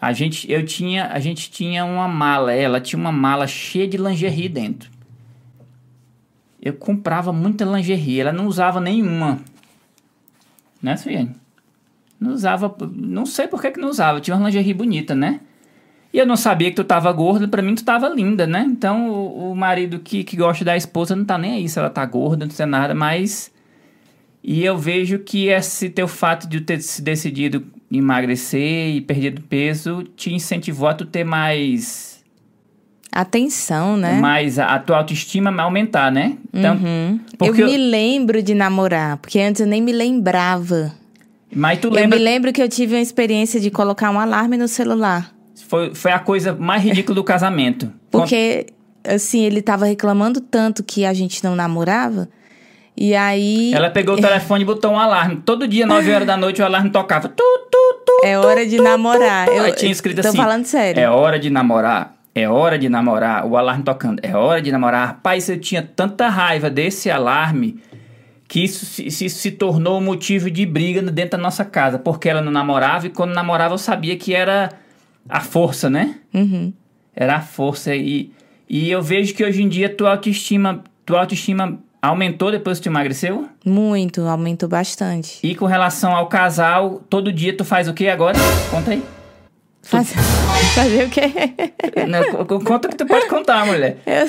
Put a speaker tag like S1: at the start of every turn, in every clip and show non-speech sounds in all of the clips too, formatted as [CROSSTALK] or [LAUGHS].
S1: A gente, eu tinha, a gente tinha uma mala, ela tinha uma mala cheia de lingerie dentro. Eu comprava muita lingerie, ela não usava nenhuma. Né, Suiane? Não usava, não sei por que, que não usava, tinha uma lingerie bonita, né? E eu não sabia que tu tava gorda, pra mim tu tava linda, né? Então o, o marido que, que gosta da esposa não tá nem aí se ela tá gorda, não sei nada, mas. E eu vejo que esse teu fato de ter se decidido emagrecer e perder peso te incentivou a tu ter mais.
S2: Atenção, né?
S1: Mais a, tua autoestima aumentar, né?
S2: Então, uhum. Eu me eu... lembro de namorar, porque antes eu nem me lembrava.
S1: Mas tu lembra...
S2: Eu me lembro que eu tive uma experiência de colocar um alarme no celular.
S1: Foi, foi a coisa mais ridícula do casamento.
S2: Porque, assim, ele tava reclamando tanto que a gente não namorava. E aí.
S1: Ela pegou o [LAUGHS] telefone e botou um alarme. Todo dia, 9 horas da noite, o alarme tocava. Tu, tu, tu,
S2: é hora de namorar.
S1: Eu, aí tinha escrito
S2: tô
S1: assim.
S2: Tô falando sério.
S1: É hora de namorar. É hora de namorar. O alarme tocando. É hora de namorar. Rapaz, eu tinha tanta raiva desse alarme que isso se, se, se tornou motivo de briga dentro da nossa casa. Porque ela não namorava e quando namorava eu sabia que era a força, né?
S2: Uhum.
S1: Era a força. E, e eu vejo que hoje em dia tua autoestima, tua autoestima aumentou depois que tu emagreceu?
S2: Muito, aumentou bastante.
S1: E com relação ao casal, todo dia tu faz o que agora? Conta aí.
S2: Faz... [LAUGHS] Fazer o quê?
S1: Não, conta que tu pode contar, mulher. [LAUGHS] É...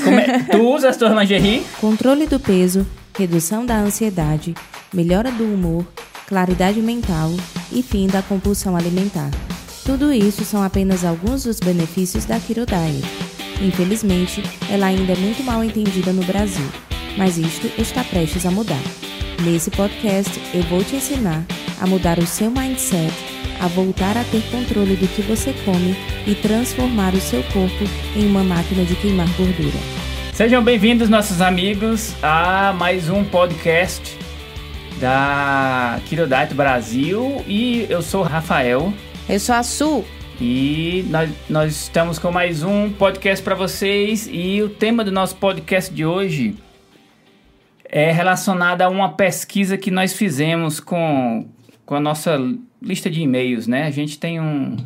S1: Tu usa as tuas lingerie?
S2: Controle do peso, redução da ansiedade, melhora do humor, claridade mental e fim da compulsão alimentar. Tudo isso são apenas alguns dos benefícios da Kiro Diet. Infelizmente, ela ainda é muito mal entendida no Brasil, mas isto está prestes a mudar. Nesse podcast, eu vou te ensinar a mudar o seu mindset, a voltar a ter controle do que você come e transformar o seu corpo em uma máquina de queimar gordura.
S1: Sejam bem-vindos, nossos amigos, a mais um podcast da Diet Brasil e eu sou o Rafael.
S2: Eu sou a Su.
S1: E nós, nós estamos com mais um podcast para vocês. E o tema do nosso podcast de hoje é relacionado a uma pesquisa que nós fizemos com, com a nossa lista de e-mails, né? A gente tem um.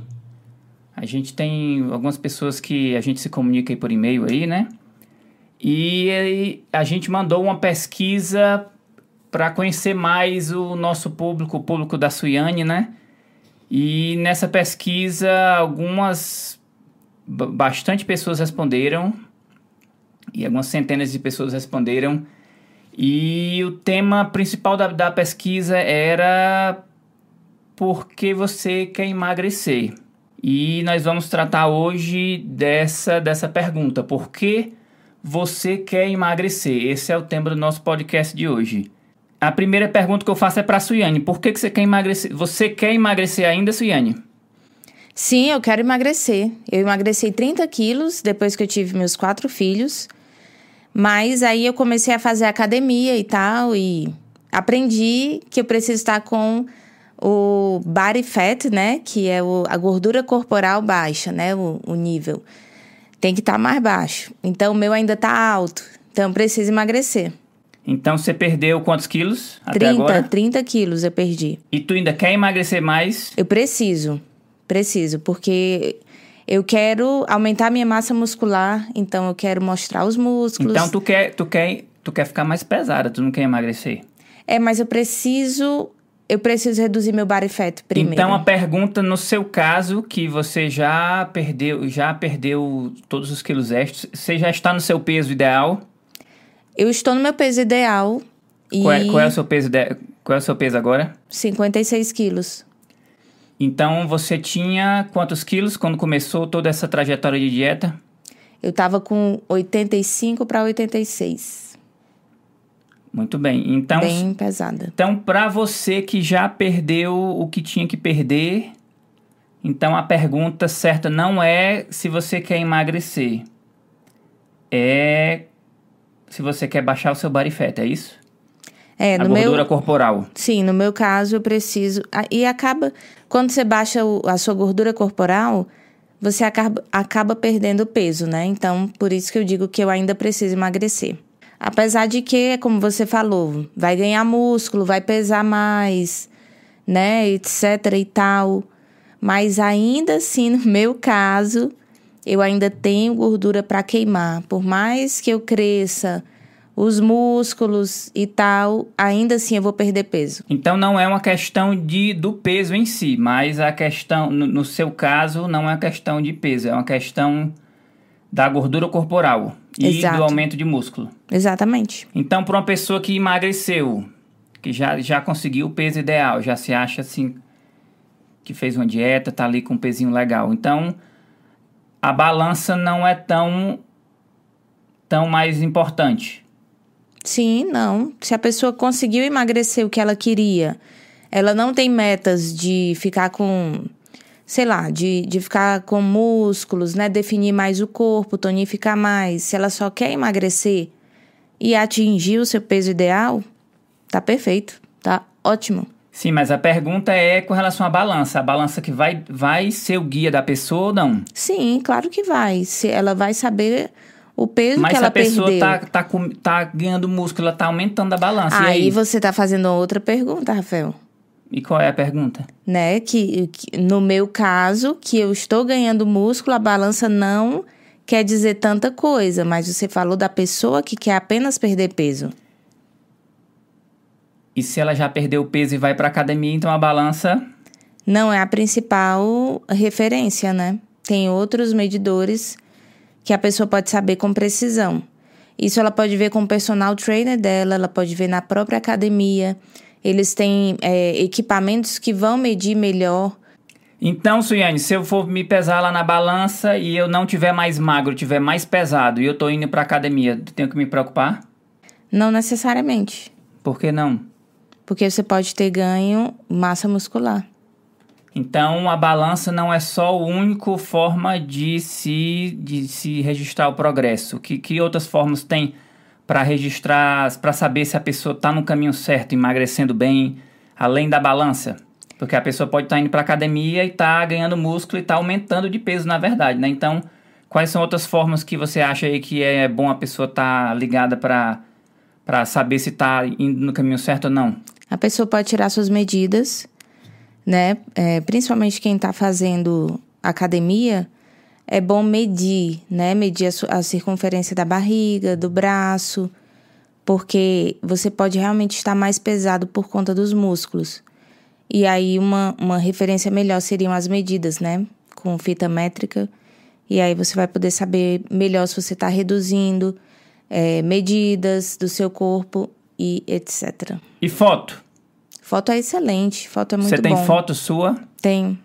S1: A gente tem algumas pessoas que a gente se comunica aí por e-mail aí, né? E a gente mandou uma pesquisa para conhecer mais o nosso público, o público da Suiane, né? E nessa pesquisa, algumas. bastante pessoas responderam, e algumas centenas de pessoas responderam. E o tema principal da, da pesquisa era por que você quer emagrecer. E nós vamos tratar hoje dessa, dessa pergunta: por que você quer emagrecer? Esse é o tema do nosso podcast de hoje. A primeira pergunta que eu faço é para a Suiane. Por que, que você quer emagrecer? Você quer emagrecer ainda, Suiane?
S2: Sim, eu quero emagrecer. Eu emagreci 30 quilos depois que eu tive meus quatro filhos. Mas aí eu comecei a fazer academia e tal, e aprendi que eu preciso estar com o body fat, né? Que é o, a gordura corporal baixa, né? O, o nível. Tem que estar mais baixo. Então, o meu ainda está alto. Então, eu preciso emagrecer.
S1: Então você perdeu quantos quilos até
S2: 30,
S1: agora?
S2: 30 quilos eu perdi.
S1: E tu ainda quer emagrecer mais?
S2: Eu preciso, preciso, porque eu quero aumentar minha massa muscular, então eu quero mostrar os músculos.
S1: Então tu quer, tu quer, tu quer ficar mais pesada, tu não quer emagrecer?
S2: É, mas eu preciso eu preciso reduzir meu body fat primeiro.
S1: Então a pergunta no seu caso que você já perdeu, já perdeu todos os quilos extras, você já está no seu peso ideal?
S2: Eu estou no meu peso ideal.
S1: E... Qual, é, qual, é, o seu peso de... qual é o seu peso agora?
S2: 56 quilos.
S1: Então você tinha quantos quilos quando começou toda essa trajetória de dieta?
S2: Eu estava com 85 para 86.
S1: Muito bem. Então,
S2: Bem pesada.
S1: Então, para você que já perdeu o que tinha que perder, então a pergunta certa não é se você quer emagrecer. É se você quer baixar o seu body fat, é isso?
S2: É,
S1: a
S2: no
S1: gordura
S2: meu,
S1: corporal.
S2: Sim, no meu caso eu preciso. E acaba. Quando você baixa a sua gordura corporal, você acaba, acaba perdendo peso, né? Então, por isso que eu digo que eu ainda preciso emagrecer. Apesar de que, como você falou, vai ganhar músculo, vai pesar mais, né? Etc e tal. Mas ainda assim, no meu caso, eu ainda tenho gordura para queimar. Por mais que eu cresça os músculos e tal, ainda assim eu vou perder peso.
S1: Então não é uma questão de do peso em si, mas a questão, no, no seu caso, não é uma questão de peso, é uma questão da gordura corporal e
S2: Exato.
S1: do aumento de músculo.
S2: Exatamente.
S1: Então, para uma pessoa que emagreceu, que já, já conseguiu o peso ideal, já se acha assim que fez uma dieta, tá ali com um pezinho legal. Então, a balança não é tão tão mais importante.
S2: Sim, não. Se a pessoa conseguiu emagrecer o que ela queria, ela não tem metas de ficar com, sei lá, de, de ficar com músculos, né? Definir mais o corpo, tonificar mais. Se ela só quer emagrecer e atingir o seu peso ideal, tá perfeito, tá ótimo.
S1: Sim, mas a pergunta é com relação à balança. A balança que vai, vai ser o guia da pessoa ou não?
S2: Sim, claro que vai. Se ela vai saber o peso
S1: Mas
S2: que ela
S1: a pessoa
S2: perdeu.
S1: tá, tá, tá ganhando músculo, ela tá aumentando a balança.
S2: Aí
S1: aí?
S2: você tá fazendo outra pergunta, Rafael.
S1: E qual é a pergunta?
S2: né? Que, que no meu caso, que eu estou ganhando músculo, a balança não quer dizer tanta coisa, mas você falou da pessoa que quer apenas perder peso.
S1: E se ela já perdeu peso e vai pra academia, então a balança.
S2: Não é a principal referência, né? Tem outros medidores que a pessoa pode saber com precisão. Isso ela pode ver com o personal trainer dela, ela pode ver na própria academia. Eles têm é, equipamentos que vão medir melhor
S1: Então, Suiane, se eu for me pesar lá na balança e eu não tiver mais magro, tiver mais pesado e eu tô indo pra academia, tenho que me preocupar?
S2: Não necessariamente,
S1: Por que não?
S2: porque você pode ter ganho massa muscular.
S1: Então, a balança não é só a única forma de se, de se registrar o progresso. Que, que outras formas tem para registrar, para saber se a pessoa está no caminho certo, emagrecendo bem, além da balança? Porque a pessoa pode estar indo para academia e tá ganhando músculo e tá aumentando de peso, na verdade, né? Então, quais são outras formas que você acha aí que é bom a pessoa estar ligada para para saber se está indo no caminho certo ou não?
S2: A pessoa pode tirar suas medidas, né? É, principalmente quem está fazendo academia, é bom medir, né? Medir a, a circunferência da barriga, do braço, porque você pode realmente estar mais pesado por conta dos músculos. E aí, uma, uma referência melhor seriam as medidas, né? Com fita métrica. E aí você vai poder saber melhor se você está reduzindo é, medidas do seu corpo e etc.
S1: E foto?
S2: Foto é excelente, foto é muito
S1: você tem
S2: bom.
S1: foto sua?
S2: Tenho.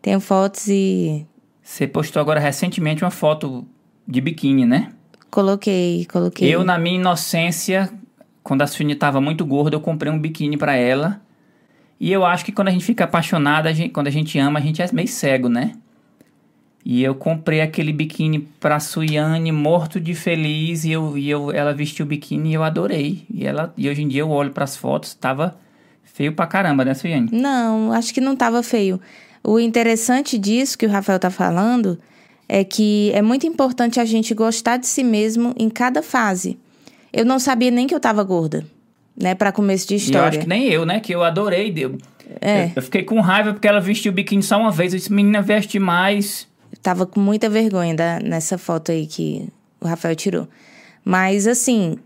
S2: Tenho fotos e
S1: Você postou agora recentemente uma foto de biquíni, né?
S2: coloquei, coloquei.
S1: Eu, na minha inocência, quando a Suine estava muito gorda, eu comprei um biquíni pra ela. E eu acho que quando a gente fica apaixonada, a gente- quando a gente ama, a gente é meio cego, né? E eu comprei aquele biquíni pra Suiane, morto de feliz, e, eu, e eu, ela vestiu o biquíni e eu adorei. E, ela, e hoje em dia eu olho pras fotos, tava feio pra caramba, né, Suiane?
S2: Não, acho que não tava feio. O interessante disso que o Rafael tá falando é que é muito importante a gente gostar de si mesmo em cada fase. Eu não sabia nem que eu tava gorda, né, para começo de
S1: E eu
S2: história.
S1: acho que nem eu, né? Que eu adorei. Eu,
S2: É.
S1: eu, eu fiquei com raiva porque ela vestiu o biquíni só uma vez. Eu disse, menina, veste mais.
S2: Tava com muita vergonha da- nessa foto aí que o Rafael tirou. Mas, assim,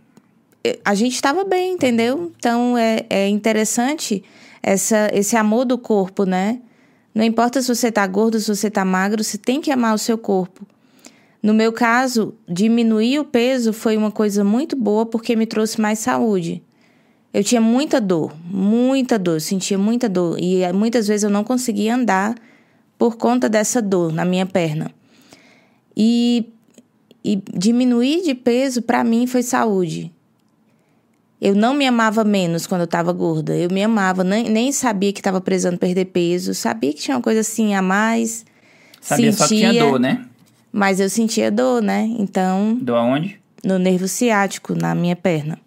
S2: a gente tava bem, entendeu? Então, é, é interessante essa, esse amor do corpo, né? Não importa se você tá gordo, se você tá magro, você tem que amar o seu corpo. No meu caso, diminuir o peso foi uma coisa muito boa porque me trouxe mais saúde. Eu tinha muita dor, muita dor, sentia muita dor. E eh, muitas vezes eu não conseguia andar por conta dessa dor na minha perna. E, e diminuir de peso para mim foi saúde. Eu não me amava menos quando eu estava gorda. Eu me amava, nem, nem sabia que estava precisando perder peso. Sabia que tinha uma coisa assim a mais.
S1: Sabia só que tinha
S2: sentia,
S1: dor, né?
S2: Mas eu sentia dor, né? Então,
S1: Dor aonde?
S2: no nervo ciático, na minha perna.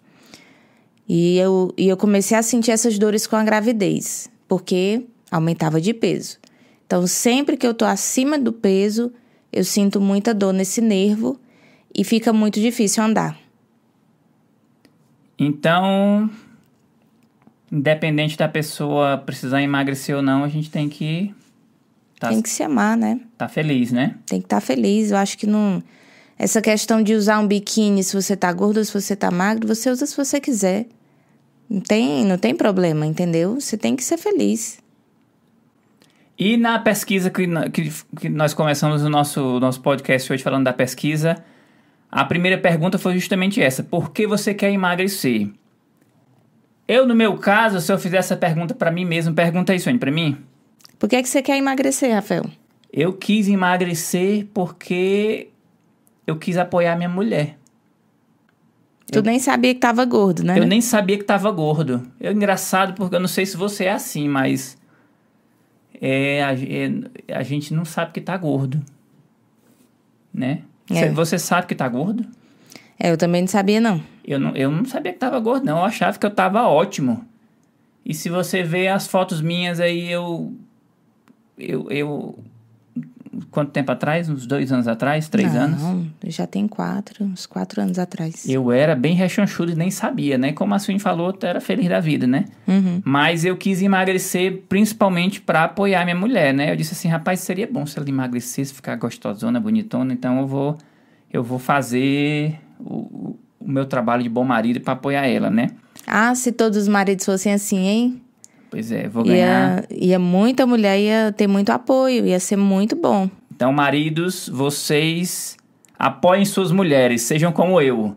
S2: E eu, e eu comecei a sentir essas dores com a gravidez, porque aumentava de peso. Então, sempre que eu tô acima do peso, eu sinto muita dor nesse nervo e fica muito difícil andar.
S1: Então, independente da pessoa precisar emagrecer ou não, a gente tem que tá,
S2: Tem que se amar, né?
S1: tá feliz, né?
S2: Tem que estar feliz. Eu acho que não. Essa questão de usar um biquíni se você tá gordo ou se você tá magro, você usa se você quiser. Não tem, não tem problema, entendeu? Você tem que ser feliz.
S1: E na pesquisa que, que, que nós começamos o nosso, nosso podcast hoje falando da pesquisa, a primeira pergunta foi justamente essa: por que você quer emagrecer? Eu, no meu caso, se eu fizer essa pergunta pra mim mesmo, pergunta isso, Anny, pra mim.
S2: Por que, que você quer emagrecer, Rafael?
S1: Eu quis emagrecer porque eu quis apoiar minha mulher.
S2: Tu nem sabia que tava gordo, né?
S1: Eu nem sabia que tava gordo. É engraçado porque eu não sei se você é assim, mas é, a, é- a gente não sabe que tá gordo. Né?
S2: É.
S1: Cê- Você sabe que tá gordo?
S2: É, eu também não sabia, não.
S1: Eu não, eu não sabia que tava gordo, não. Eu achava que eu tava ótimo. E se você ver as fotos minhas aí, eu. Eu. eu quanto tempo atrás? Uns dois anos atrás? Três
S2: não,
S1: anos?
S2: já tem quatro, uns quatro anos atrás.
S1: Eu era bem rechonchudo e nem sabia, né? Como a Swin falou, eu era feliz da vida, né?
S2: Uhum.
S1: Mas eu quis emagrecer principalmente para apoiar minha mulher, né? Eu disse assim, rapaz, seria bom se ela emagrecesse, ficar gostosona, bonitona, então eu vou eu vou fazer o, o meu trabalho de bom marido para apoiar ela, né?
S2: Ah, se todos os maridos fossem assim, hein?
S1: Pois é, vou ganhar.
S2: Ia, ia muita mulher, ia ter muito apoio, ia ser muito bom.
S1: Então, maridos, vocês apoiem suas mulheres, sejam como eu.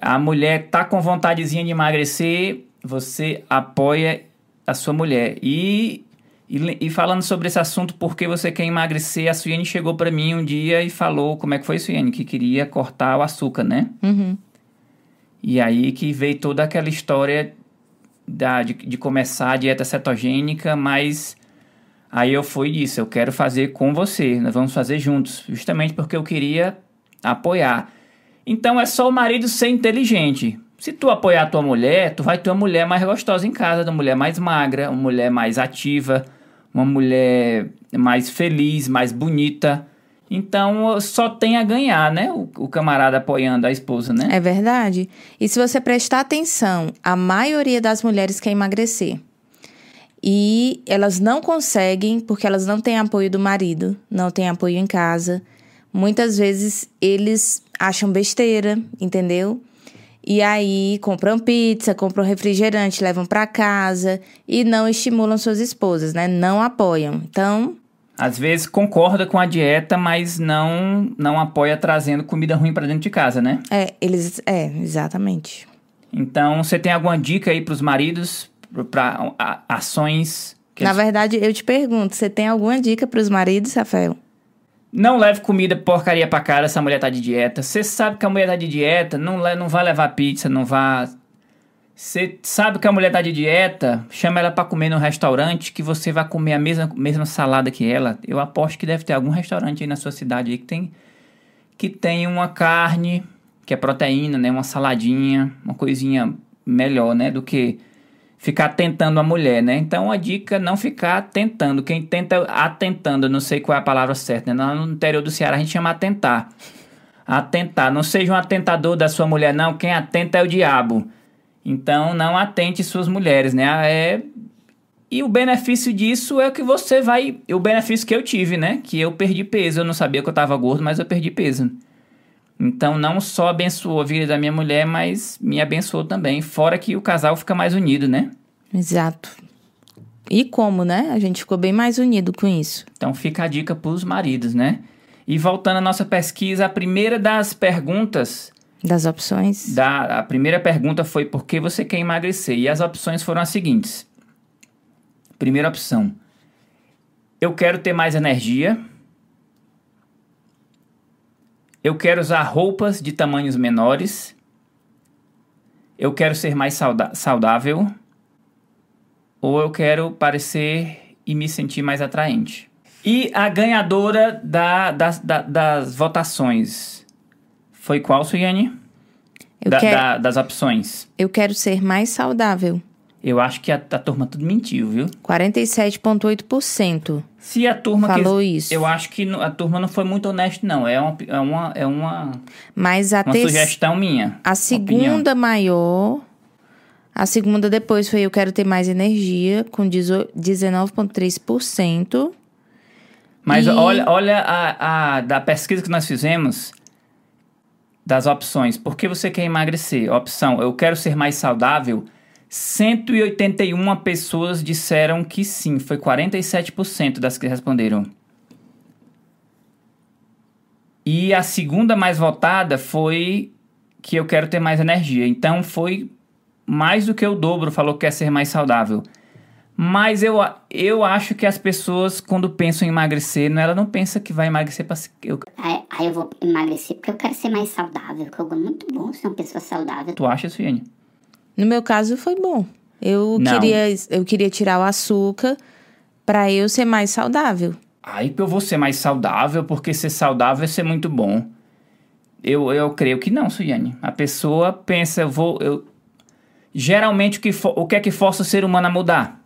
S1: A mulher tá com vontadezinha de emagrecer, você apoia a sua mulher. E, e, e falando sobre esse assunto, por que você quer emagrecer, a Suiane chegou pra mim um dia e falou, como é que foi, Suiane? Que queria cortar o açúcar, né?
S2: Uhum.
S1: E aí que veio toda aquela história da, de, de começar a dieta cetogênica, mas aí eu fui disse, eu quero fazer com você, nós vamos fazer juntos, justamente porque eu queria apoiar. Então é só o marido ser inteligente. Se tu apoiar tua mulher, tu vai ter uma mulher mais gostosa em casa, uma mulher mais magra, uma mulher mais ativa, uma mulher mais feliz, mais bonita. Então só tem a ganhar, né? O, o camarada apoiando a esposa, né?
S2: É verdade. E se você prestar atenção, a maioria das mulheres quer emagrecer. E elas não conseguem porque elas não têm apoio do marido, não têm apoio em casa. Muitas vezes eles acham besteira, entendeu? E aí compram pizza, compram refrigerante, levam para casa e não estimulam suas esposas, né? Não apoiam. Então,
S1: Às vezes concorda com a dieta, mas não não apoia trazendo comida ruim pra dentro de casa, né?
S2: é, eles é, exatamente.
S1: Então, você tem alguma dica aí pros maridos para ações que
S2: Na
S1: eles-
S2: verdade, eu te pergunto, você tem alguma dica para os maridos, Rafael?
S1: não leve comida porcaria pra cara, essa mulher tá de dieta. Você sabe que a mulher tá de dieta, não não vai levar pizza, não vai Você sabe que a mulher tá de dieta, chama ela pra comer no restaurante que você vai comer a mesma, mesma salada que ela. Eu aposto que deve ter algum restaurante aí na sua cidade aí que tem que tem uma carne, que é proteína, né, uma saladinha, uma coisinha melhor, né, do que ficar tentando a mulher, né? Então a dica é não ficar tentando. Quem tenta atentando, eu não sei qual é a palavra certa, né? No interior do Ceará a gente chama atentar. Atentar, não seja um atentador da sua mulher, não. Quem atenta é o diabo. Então não atente suas mulheres, né? É... E o benefício disso é que você vai. O benefício que eu tive, né? Que eu perdi peso. Eu não sabia que eu tava gordo, mas eu perdi peso. Então não só abençoou a vida da minha mulher, mas me abençoou também. Fora que o casal fica mais unido, né?
S2: Exato. E como, né? A gente ficou bem mais unido com isso.
S1: Então fica a dica para os maridos, né? E voltando à nossa pesquisa, a primeira das perguntas,
S2: Das opções.
S1: da, a primeira pergunta foi por que você quer emagrecer? E as opções foram as seguintes. Primeira opção, eu quero ter mais energia. Eu quero usar roupas de tamanhos menores. Eu quero ser mais sauda- saudável. Ou eu quero parecer e me sentir mais atraente. E a ganhadora da- das, da- das votações foi qual, Suiane? Da-
S2: quero,
S1: da- das opções.
S2: eu quero ser mais saudável.
S1: Eu acho que a, a turma tudo mentiu, viu?
S2: 47,8%.
S1: Se a turma
S2: Falou
S1: quis-
S2: isso.
S1: Eu acho que a turma não foi muito honesta, não. É uma, é uma, é uma,
S2: Mas a,
S1: uma
S2: ter-
S1: sugestão minha.
S2: a
S1: opinião.
S2: segunda maior. A segunda depois foi Eu Quero Ter Mais Energia, com 19,3%.
S1: Mas
S2: E-
S1: olha, olha a, a da pesquisa que nós fizemos das opções. Por que você quer emagrecer? Opção, eu quero ser mais saudável. 181 pessoas disseram que sim, foi 47% das que responderam. E a segunda mais votada foi que eu quero ter mais energia. Então foi mais do que o dobro, falou que quer ser mais saudável. Mas eu, eu acho que as pessoas, quando pensam em emagrecer, não, ela não pensa que vai emagrecer para eu,
S3: Aí, aí eu vou emagrecer porque eu quero ser mais saudável, que eu é muito bom ser uma pessoa saudável.
S1: Tu acha, Suiane?
S2: No meu caso, foi bom. Eu,
S1: Não.
S2: queria, eu queria tirar o açúcar para eu ser mais saudável.
S1: Aí eu vou ser mais saudável, porque ser saudável é ser muito bom. Eu, eu creio que não, Suiane. A pessoa pensa, eu vou. Eu... Geralmente, o que, fo- o que é que força o ser humano a mudar?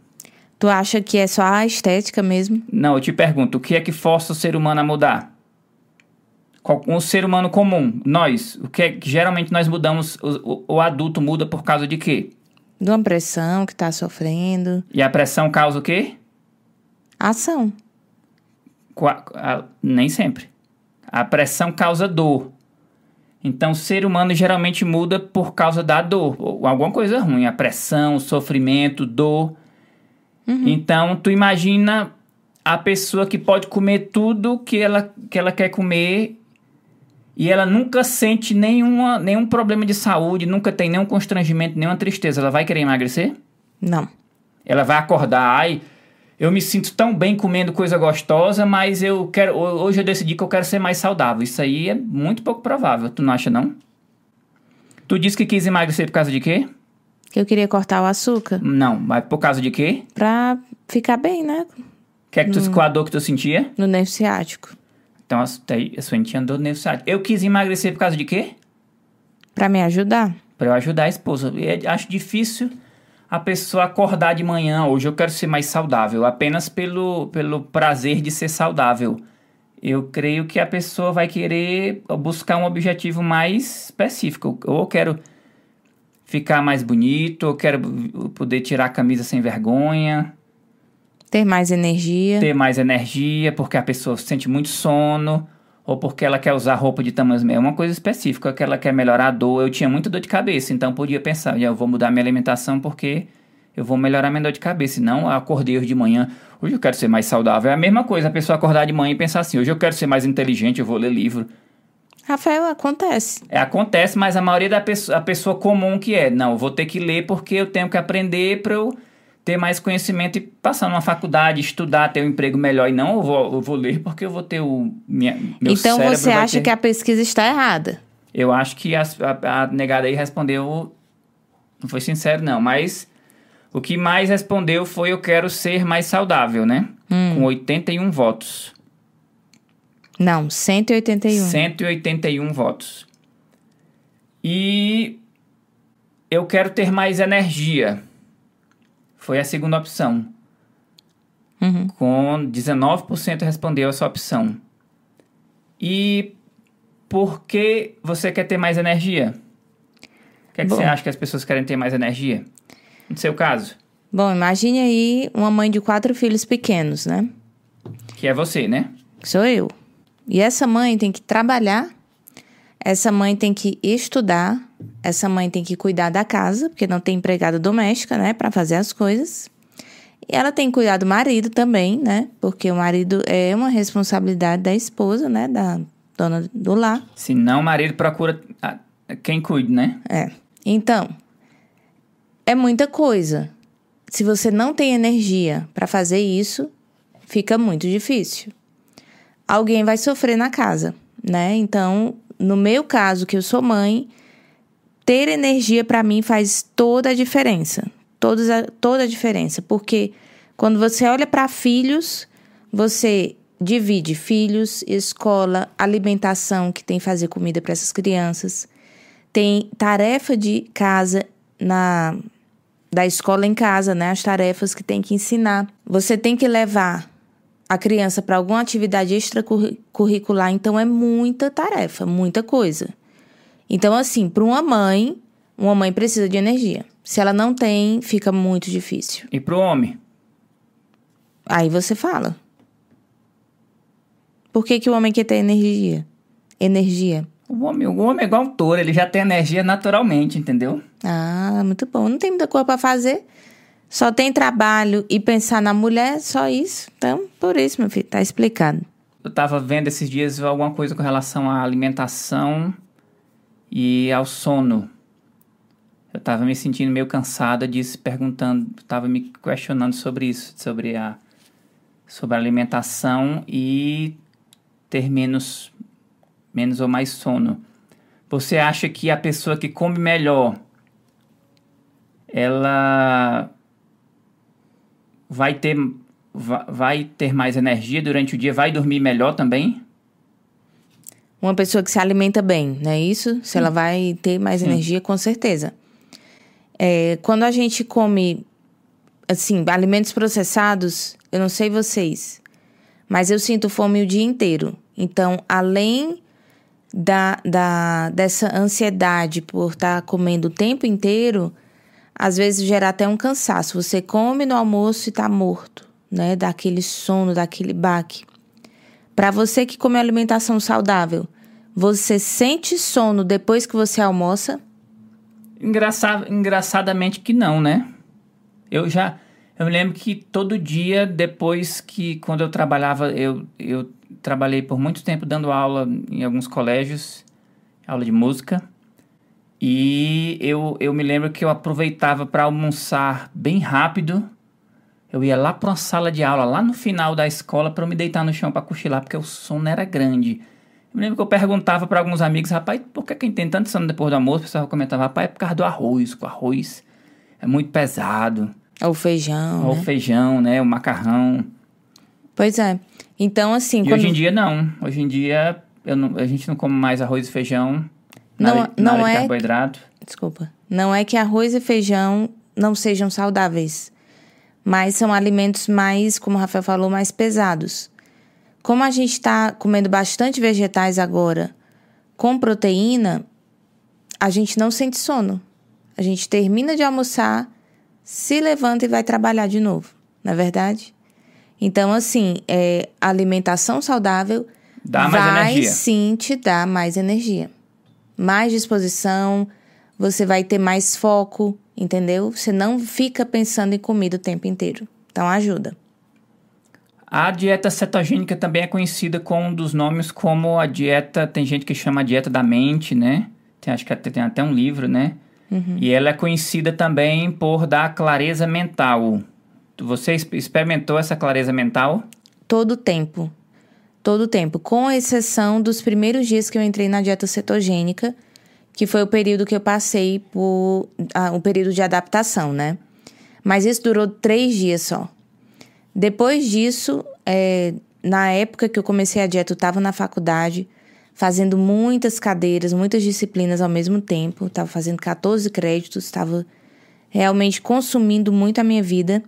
S2: Tu acha que é só a estética mesmo?
S1: Não, eu te pergunto, o que é que força o ser humano a mudar? O ser humano comum, nós, o que é que geralmente nós mudamos, o, o- adulto muda por causa de quê?
S2: De uma pressão que tá sofrendo.
S1: E a pressão causa o quê?
S2: Ação.
S1: Qua- a- nem sempre. A pressão causa dor. Então, o ser humano geralmente muda por causa da dor, ou alguma coisa ruim, a pressão, o sofrimento, dor. Então, tu imagina a pessoa que pode comer tudo que ela, que ela quer comer e ela nunca sente nenhuma, nenhum problema de saúde, nunca tem nenhum constrangimento, nenhuma tristeza. Ela vai querer emagrecer?
S2: Não.
S1: Ela vai acordar, ai, eu me sinto tão bem comendo coisa gostosa, mas eu quero, ho- hoje eu decidi que eu quero ser mais saudável. Isso aí é muito pouco provável, tu não acha não? Tu disse que quis emagrecer por causa de quê?
S2: Que eu queria cortar o açúcar
S1: Não, mas por causa de quê?
S2: pra ficar bem, né?
S1: Que é que tu, Qual a dor que tu sentia?
S2: No nervo ciático.
S1: Então, a, a sua tinha dor nervo ciático. Eu quis emagrecer por causa de quê?
S2: Pra me ajudar.
S1: Pra eu ajudar a esposa. E é- acho difícil a pessoa acordar de manhã, hoje eu quero ser mais saudável, apenas pelo, pelo prazer de ser saudável. Eu creio que a pessoa vai querer buscar um objetivo mais específico. Ou eu quero ficar mais bonito, eu quero poder tirar a camisa sem vergonha,
S2: Ter mais energia.
S1: ter mais energia, porque a pessoa sente muito sono, ou porque ela quer usar roupa de tamanhos é uma coisa específica, que ela quer melhorar a dor. Eu tinha muita dor de cabeça, então podia pensar, eu vou mudar minha alimentação porque eu vou melhorar minha dor de cabeça. E não acordei hoje de manhã, hoje eu quero ser mais saudável. É a mesma coisa, a pessoa acordar de manhã e pensar assim, hoje eu quero ser mais inteligente, eu vou ler livro.
S2: Rafael, acontece.
S1: É, acontece, mas a maioria da pessoa, a pessoa comum que é, não, vou ter que ler porque eu tenho que aprender para eu ter mais conhecimento e passar numa faculdade, estudar, ter um emprego melhor. E não, eu vou, eu vou ler porque eu vou ter o minha, meu
S2: então você acha
S1: ter-
S2: que a pesquisa está errada?
S1: Eu acho que as- a, a negada aí respondeu... Não foi sincero, não, mas... O que mais respondeu foi eu quero ser mais saudável, né? Com 81 votos.
S2: Não, 181.
S1: 181 votos. E eu quero ter mais energia. Foi a segunda opção.
S2: Uhum.
S1: Com 19% respondeu essa opção. E por que você quer ter mais energia? O que, é que
S2: Bom.
S1: você acha que as pessoas querem ter mais energia? No seu caso,
S2: Bom, imagine aí uma mãe de quatro filhos pequenos, né?
S1: que é você, né?
S2: Sou eu. E essa mãe tem que trabalhar, essa mãe tem que estudar, essa mãe tem que cuidar da casa, porque não tem empregada doméstica, né, Pra fazer as coisas. E ela tem que cuidar do marido também, né? Porque o marido é uma responsabilidade da esposa, né, da dona do lar.
S1: Se não, o marido procura quem cuide, né?
S2: É. Então, é muita coisa. Se você não tem energia para fazer isso, fica muito difícil. Alguém vai sofrer na casa, né? Então, no meu caso, que eu sou mãe, ter energia para mim faz toda a diferença. Todas a- toda a diferença. Porque quando você olha para filhos, você divide filhos, escola, alimentação, que tem que fazer comida para essas crianças tem tarefa de casa na da escola em casa, né? As tarefas que tem que ensinar. Você tem que levar a criança para alguma atividade extracurricular, então é muita tarefa, muita coisa. Então assim, para uma mãe, uma mãe precisa de energia. Se ela não tem, fica muito difícil.
S1: E pro homem?
S2: Aí você fala. Por que, que o homem quer ter energia? Energia.
S1: O homem, o homem é igual um touro, ele já tem energia naturalmente, entendeu?
S2: Ah, muito bom. Não tem muita coisa pra fazer. Só tem trabalho e pensar na mulher, só isso. Então, por isso, meu filho, tá explicado.
S1: Eu tava vendo esses dias alguma coisa com relação à alimentação e ao sono. Eu tava me sentindo meio cansada disso, perguntando, tava me questionando sobre isso, sobre a sobre a alimentação e ter menos menos ou mais sono. Você acha que a pessoa que come melhor ela vai ter vai ter mais energia durante o dia, vai dormir melhor também?
S2: Uma pessoa que se alimenta bem, não é isso? Se ela vai ter mais Sim. energia, com certeza. É, quando a gente come, assim, alimentos processados, eu não sei vocês, mas eu sinto fome o dia inteiro. Então, além da, da, dessa ansiedade por estar tá comendo o tempo inteiro, às vezes gera até um cansaço. Você come no almoço e está morto, né? Daquele sono, daquele baque. Para você que come alimentação saudável, você sente sono depois que você almoça?
S1: Engraçado, engraçadamente que não, né? Eu já. Eu me lembro que todo dia, depois que. Quando eu trabalhava, eu, eu trabalhei por muito tempo dando aula em alguns colégios, aula de música. E eu, eu me lembro que eu aproveitava para almoçar bem rápido. Eu ia lá para uma sala de aula, lá no final da escola, para me deitar no chão para cochilar, porque o sono era grande. Eu me lembro que eu perguntava para alguns amigos, rapaz, por que quem tem tanto sono depois do almoço? O pessoal comentava, rapaz, é por causa do arroz, o arroz é muito pesado.
S2: Ou feijão.
S1: Ou
S2: né?
S1: feijão, né? O macarrão.
S2: Pois é. Então, assim.
S1: E
S2: quando...
S1: hoje em dia, não. Hoje em dia, não, a gente não come mais arroz e feijão.
S2: Não, não é.
S1: De carboidrato.
S2: Desculpa. Não é que arroz e feijão não sejam saudáveis. Mas são alimentos mais, como o Rafael falou, mais pesados. Como a gente está comendo bastante vegetais agora com proteína, a gente não sente sono. A gente termina de almoçar, se levanta e vai trabalhar de novo, não é verdade? Então, assim, é, alimentação saudável
S1: Dá mais
S2: vai
S1: energia.
S2: sim te dar mais energia. Mais disposição, você vai ter mais foco, entendeu? Você não fica pensando em comida o tempo inteiro. Então, ajuda.
S1: A dieta cetogênica também é conhecida com um dos nomes como a dieta, tem gente que chama a dieta da mente, né? Tem, acho que até, tem até um livro, né?
S2: Uhum.
S1: E ela é conhecida também por dar clareza mental. Você experimentou essa clareza mental?
S2: Todo tempo. Todo tempo. Com exceção dos primeiros dias que eu entrei na dieta cetogênica, que foi o período que eu passei por. Ah, um período de adaptação, né? Mas isso durou três dias só. Depois disso, é, na época que eu comecei a dieta, eu estava na faculdade, fazendo muitas cadeiras, muitas disciplinas ao mesmo tempo. Estava fazendo 14 créditos, estava realmente consumindo muito a minha vida.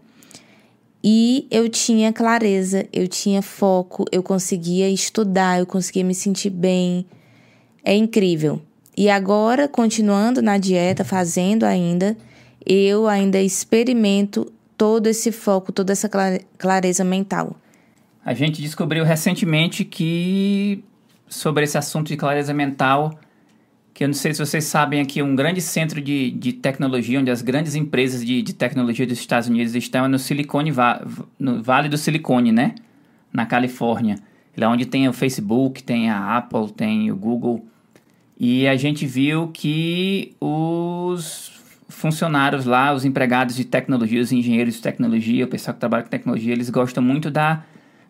S2: E eu tinha clareza, eu tinha foco, eu conseguia estudar, eu conseguia me sentir bem. É incrível. E agora, continuando na dieta, fazendo ainda, eu ainda experimento todo esse foco, toda essa clareza mental.
S1: A gente descobriu recentemente que sobre esse assunto de clareza mental, que eu não sei se vocês sabem aqui, um grande centro de, de tecnologia, onde as grandes empresas de, de tecnologia dos Estados Unidos estão é no Silicone no Vale do Silicone, né? Na Califórnia. Lá onde tem o Facebook, tem a Apple, tem o Google. E a gente viu que os funcionários lá, os empregados de tecnologia, os engenheiros de tecnologia, o pessoal que trabalha com tecnologia, eles gostam muito da,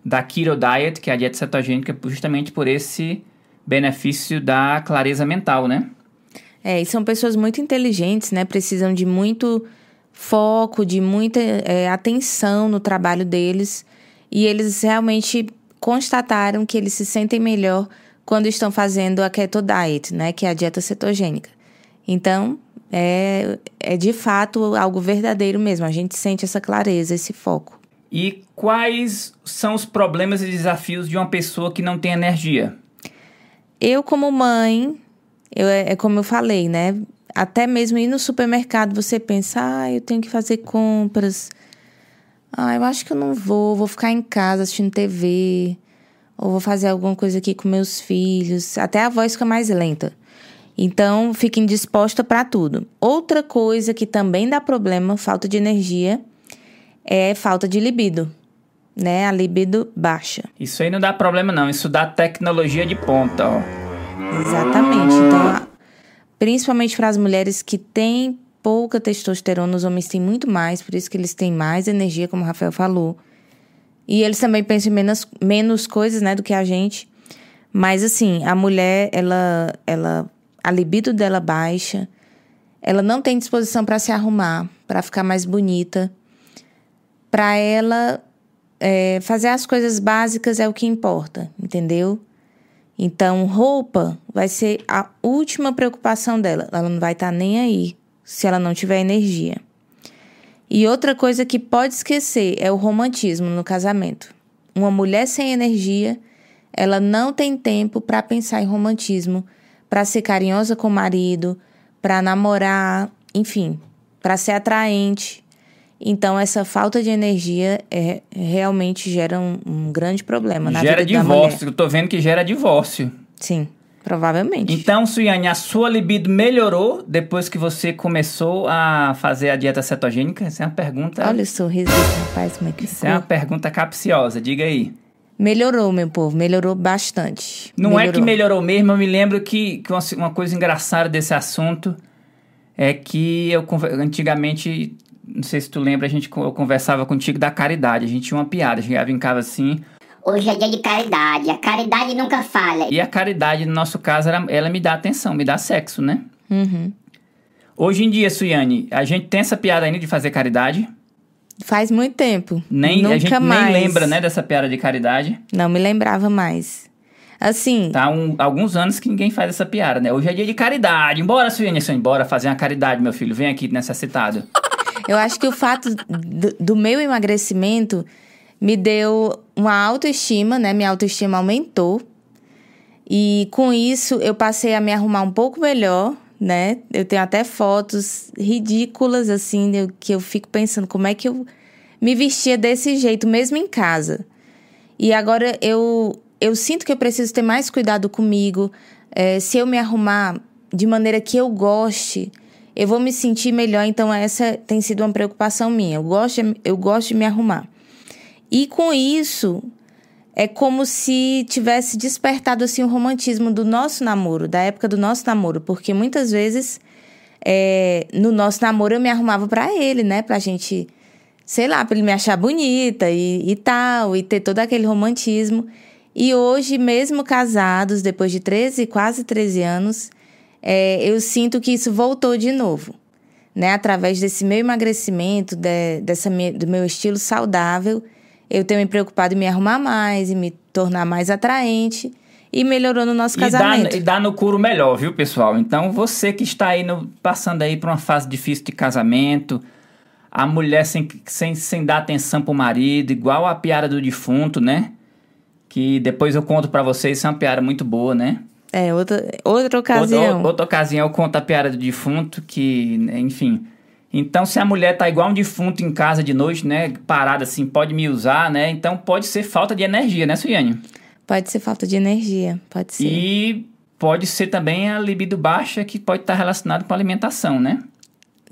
S1: da Keto Diet, que é a dieta cetogênica, justamente por esse benefício da clareza mental, né?
S2: É, e são pessoas muito inteligentes, né? Precisam de muito foco, de muita é, atenção no trabalho deles. E eles realmente constataram que eles se sentem melhor quando estão fazendo a Keto Diet, né? Que é a dieta cetogênica. Então, é, é de fato algo verdadeiro mesmo. A gente sente essa clareza, esse foco.
S1: E quais são os problemas e desafios de uma pessoa que não tem energia?
S2: Eu, como mãe, eu, é como eu falei, né? Até mesmo ir no supermercado, você pensa, ah, eu tenho que fazer compras. Ah, eu acho que eu não vou, vou ficar em casa assistindo TV. Ou vou fazer alguma coisa aqui com meus filhos. Até a voz fica mais lenta. Então, fique indisposta para tudo. Outra coisa que também dá problema, falta de energia, é falta de libido, né? A libido baixa.
S1: Isso aí não dá problema não, isso dá tecnologia de ponta, ó.
S2: Exatamente. Então, principalmente para as mulheres que têm pouca testosterona, os homens têm muito mais, por isso que eles têm mais energia, como o Rafael falou. E eles também pensam em menos, menos coisas, né, do que a gente. Mas assim, a mulher, ela, ela a libido dela baixa, ela não tem disposição para se arrumar, para ficar mais bonita. Para ela, é, fazer as coisas básicas é o que importa, entendeu? Então, roupa vai ser a última preocupação dela. Ela não vai estar tá nem aí se ela não tiver energia. E outra coisa que pode esquecer é o romantismo no casamento. Uma mulher sem energia, ela não tem tempo para pensar em romantismo para ser carinhosa com o marido, para namorar, enfim, para ser atraente. Então, essa falta de energia é, realmente gera um, um grande problema na
S1: gera
S2: vida
S1: divórcio,
S2: da mulher.
S1: eu tô vendo que gera divórcio.
S2: Sim, provavelmente.
S1: Então, Suiane, a sua libido melhorou depois que você começou a fazer a dieta cetogênica? Essa é uma pergunta...
S2: Olha o sorriso desse rapaz, como é que
S1: Essa é uma pergunta capciosa, diga aí.
S2: Melhorou, meu povo, melhorou bastante.
S1: Não
S2: melhorou.
S1: é que melhorou mesmo, eu me lembro que, que uma, uma, coisa engraçada desse assunto é que eu antigamente, não sei se tu lembra, a gente eu conversava contigo da caridade, a gente tinha uma piada, a gente brincava assim.
S3: Hoje é dia de caridade, a caridade nunca falha.
S1: E a caridade, no nosso caso, ela, ela me dá atenção, me dá sexo, né?
S2: Uhum.
S1: Hoje em dia, Suiane, a gente tem essa piada ainda de fazer caridade?
S2: Faz muito tempo.
S1: Nem,
S2: Nunca
S1: a gente
S2: mais.
S1: nem lembra, né, dessa piada de caridade.
S2: Não me lembrava mais. Assim.
S1: Tá um, alguns anos que ninguém faz essa piada, né? Hoje é dia de caridade. Embora, Suíne, embora fazer uma caridade, meu filho. Vem aqui necessitado. [LAUGHS]
S2: Eu acho que o fato do, do meu emagrecimento me deu uma autoestima, né? Minha autoestima aumentou. E com isso eu passei a me arrumar um pouco melhor, né? Eu tenho até fotos ridículas, assim, que eu fico pensando como é que eu me vestia desse jeito, mesmo em casa. E agora eu, eu sinto que eu preciso ter mais cuidado comigo. É, se eu me arrumar de maneira que eu goste, eu vou me sentir melhor. Então, essa tem sido uma preocupação minha. Eu gosto, eu gosto de me arrumar. E com isso, é como se tivesse despertado assim o romantismo do nosso namoro, da época do nosso namoro, porque muitas vezes é, no nosso namoro eu me arrumava para ele, né, pra gente, sei lá, pra ele me achar bonita e, e tal, e ter todo aquele romantismo. E hoje, mesmo casados, depois de 13, quase 13 anos, é, eu sinto que isso voltou de novo. Né? Através desse meu emagrecimento, de, dessa, do meu estilo saudável, eu tenho me preocupado em me arrumar mais, e me tornar mais atraente e melhorou no nosso casamento.
S1: E dá, e dá no curo melhor, viu, pessoal? Então, você que está aí no, passando aí por uma fase difícil de casamento, a mulher sem, sem, sem dar atenção pro marido, igual a piada do defunto, né? Que depois eu conto para vocês, isso é uma piada muito boa, né?
S2: É, outra, outra ocasião.
S1: Outra, outra ocasião eu conto a piada do defunto, que, enfim... Então, se a mulher tá igual um defunto em casa de noite, né? Parada assim, pode me usar, né? Então, pode ser falta de energia, né, Suiane?
S2: Pode ser falta de energia, pode ser.
S1: E pode ser também a libido baixa, que pode estar relacionado com a alimentação, né?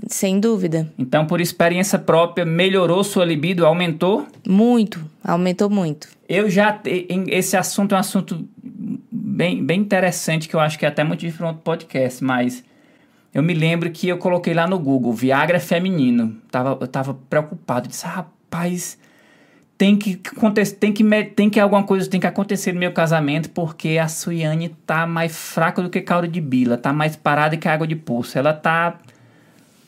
S2: Sem dúvida.
S1: Então, por experiência própria, melhorou sua libido, aumentou?
S2: Muito, aumentou muito.
S1: Eu já. Esse assunto é um assunto bem, bem interessante, que eu acho que é até muito diferente do podcast, mas eu me lembro que eu coloquei lá no Google, Viagra feminino. Tava, eu tava preocupado, disse, rapaz, tem que acontecer, tem que tem que alguma coisa tem que acontecer no meu casamento, porque a Suiane tá mais fraca do que caldo de bila, tá mais parada que água de poço. Ela tá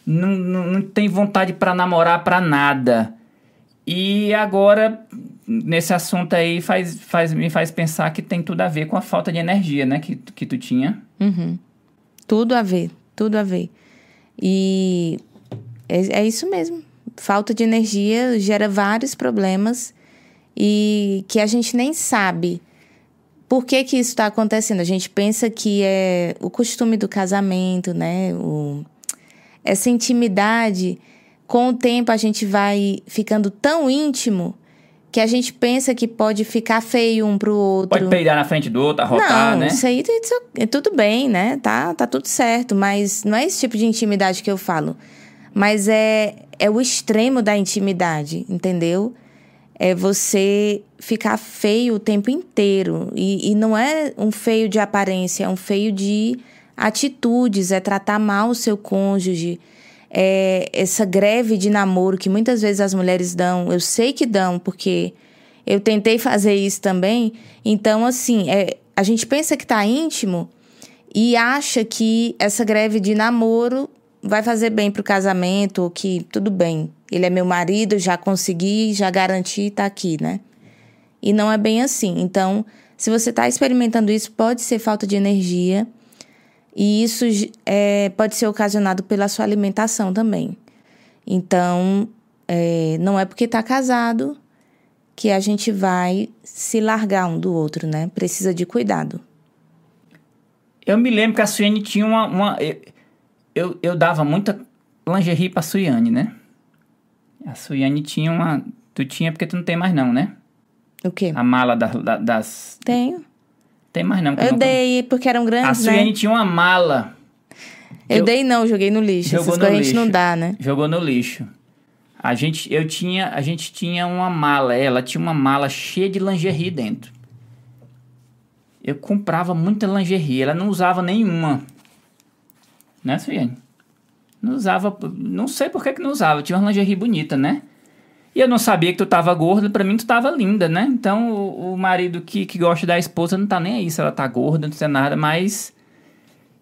S1: não, não, não tem vontade para namorar para nada. E agora nesse assunto aí faz, faz, me faz pensar que tem tudo a ver com a falta de energia, né, que, que tu tinha.
S2: Uhum. Tudo a ver, tudo a ver. E é, é isso mesmo. Falta de energia gera vários problemas e que a gente nem sabe por que que isso está acontecendo? A gente pensa que é o costume do casamento, né? O, essa intimidade, com o tempo a gente vai ficando tão íntimo que a gente pensa que pode ficar feio um pro outro.
S1: Pode peidar na frente do outro, arrotar,
S2: não,
S1: né?
S2: isso aí é tudo bem, né? Tá, tá tudo certo, mas não é esse tipo de intimidade que eu falo. Mas é, é o extremo da intimidade, entendeu? É você ficar feio o tempo inteiro. E, e não é um feio de aparência, é um feio de atitudes, é tratar mal o seu cônjuge. É essa greve de namoro que muitas vezes as mulheres dão, eu sei que dão, porque eu tentei fazer isso também. Então, assim, é, a gente pensa que tá íntimo e acha que essa greve de namoro vai fazer bem pro casamento, ou que tudo bem, ele é meu marido, já consegui, já garanti, tá aqui, né? E não é bem assim. Então, se você está experimentando isso, pode ser falta de energia. E isso é, pode ser ocasionado pela sua alimentação também. Então, é, não é porque está casado que a gente vai se largar um do outro, né? Precisa de cuidado.
S1: Eu me lembro que a Suiane tinha uma. uma eu, eu dava muita lingerie pra Suiane, né? A Suiane tinha uma. Tu tinha porque tu não tem mais, não, né?
S2: O quê?
S1: A mala da, da, das.
S2: Tenho.
S1: Tem mais não.
S2: Eu
S1: não...
S2: dei porque eram grandes,
S1: A Suiane
S2: né?
S1: tinha uma mala.
S2: Eu,
S1: Eu-
S2: dei não, joguei no lixo.
S1: Jogou
S2: Essas
S1: no
S2: coisas a gente
S1: lixo.
S2: não dá, né?
S1: Jogou no lixo. A gente, eu tinha, a gente tinha uma mala, ela tinha uma mala cheia de lingerie dentro. Eu comprava muita lingerie, ela não usava nenhuma. Né, Suiane? Não usava, não sei por que que não usava, tinha uma lingerie bonita, né? E eu não sabia que tu tava gorda, pra mim tu tava linda, né? Então o, o marido que, que gosta da esposa não tá nem aí se ela tá gorda, não sei nada, mas.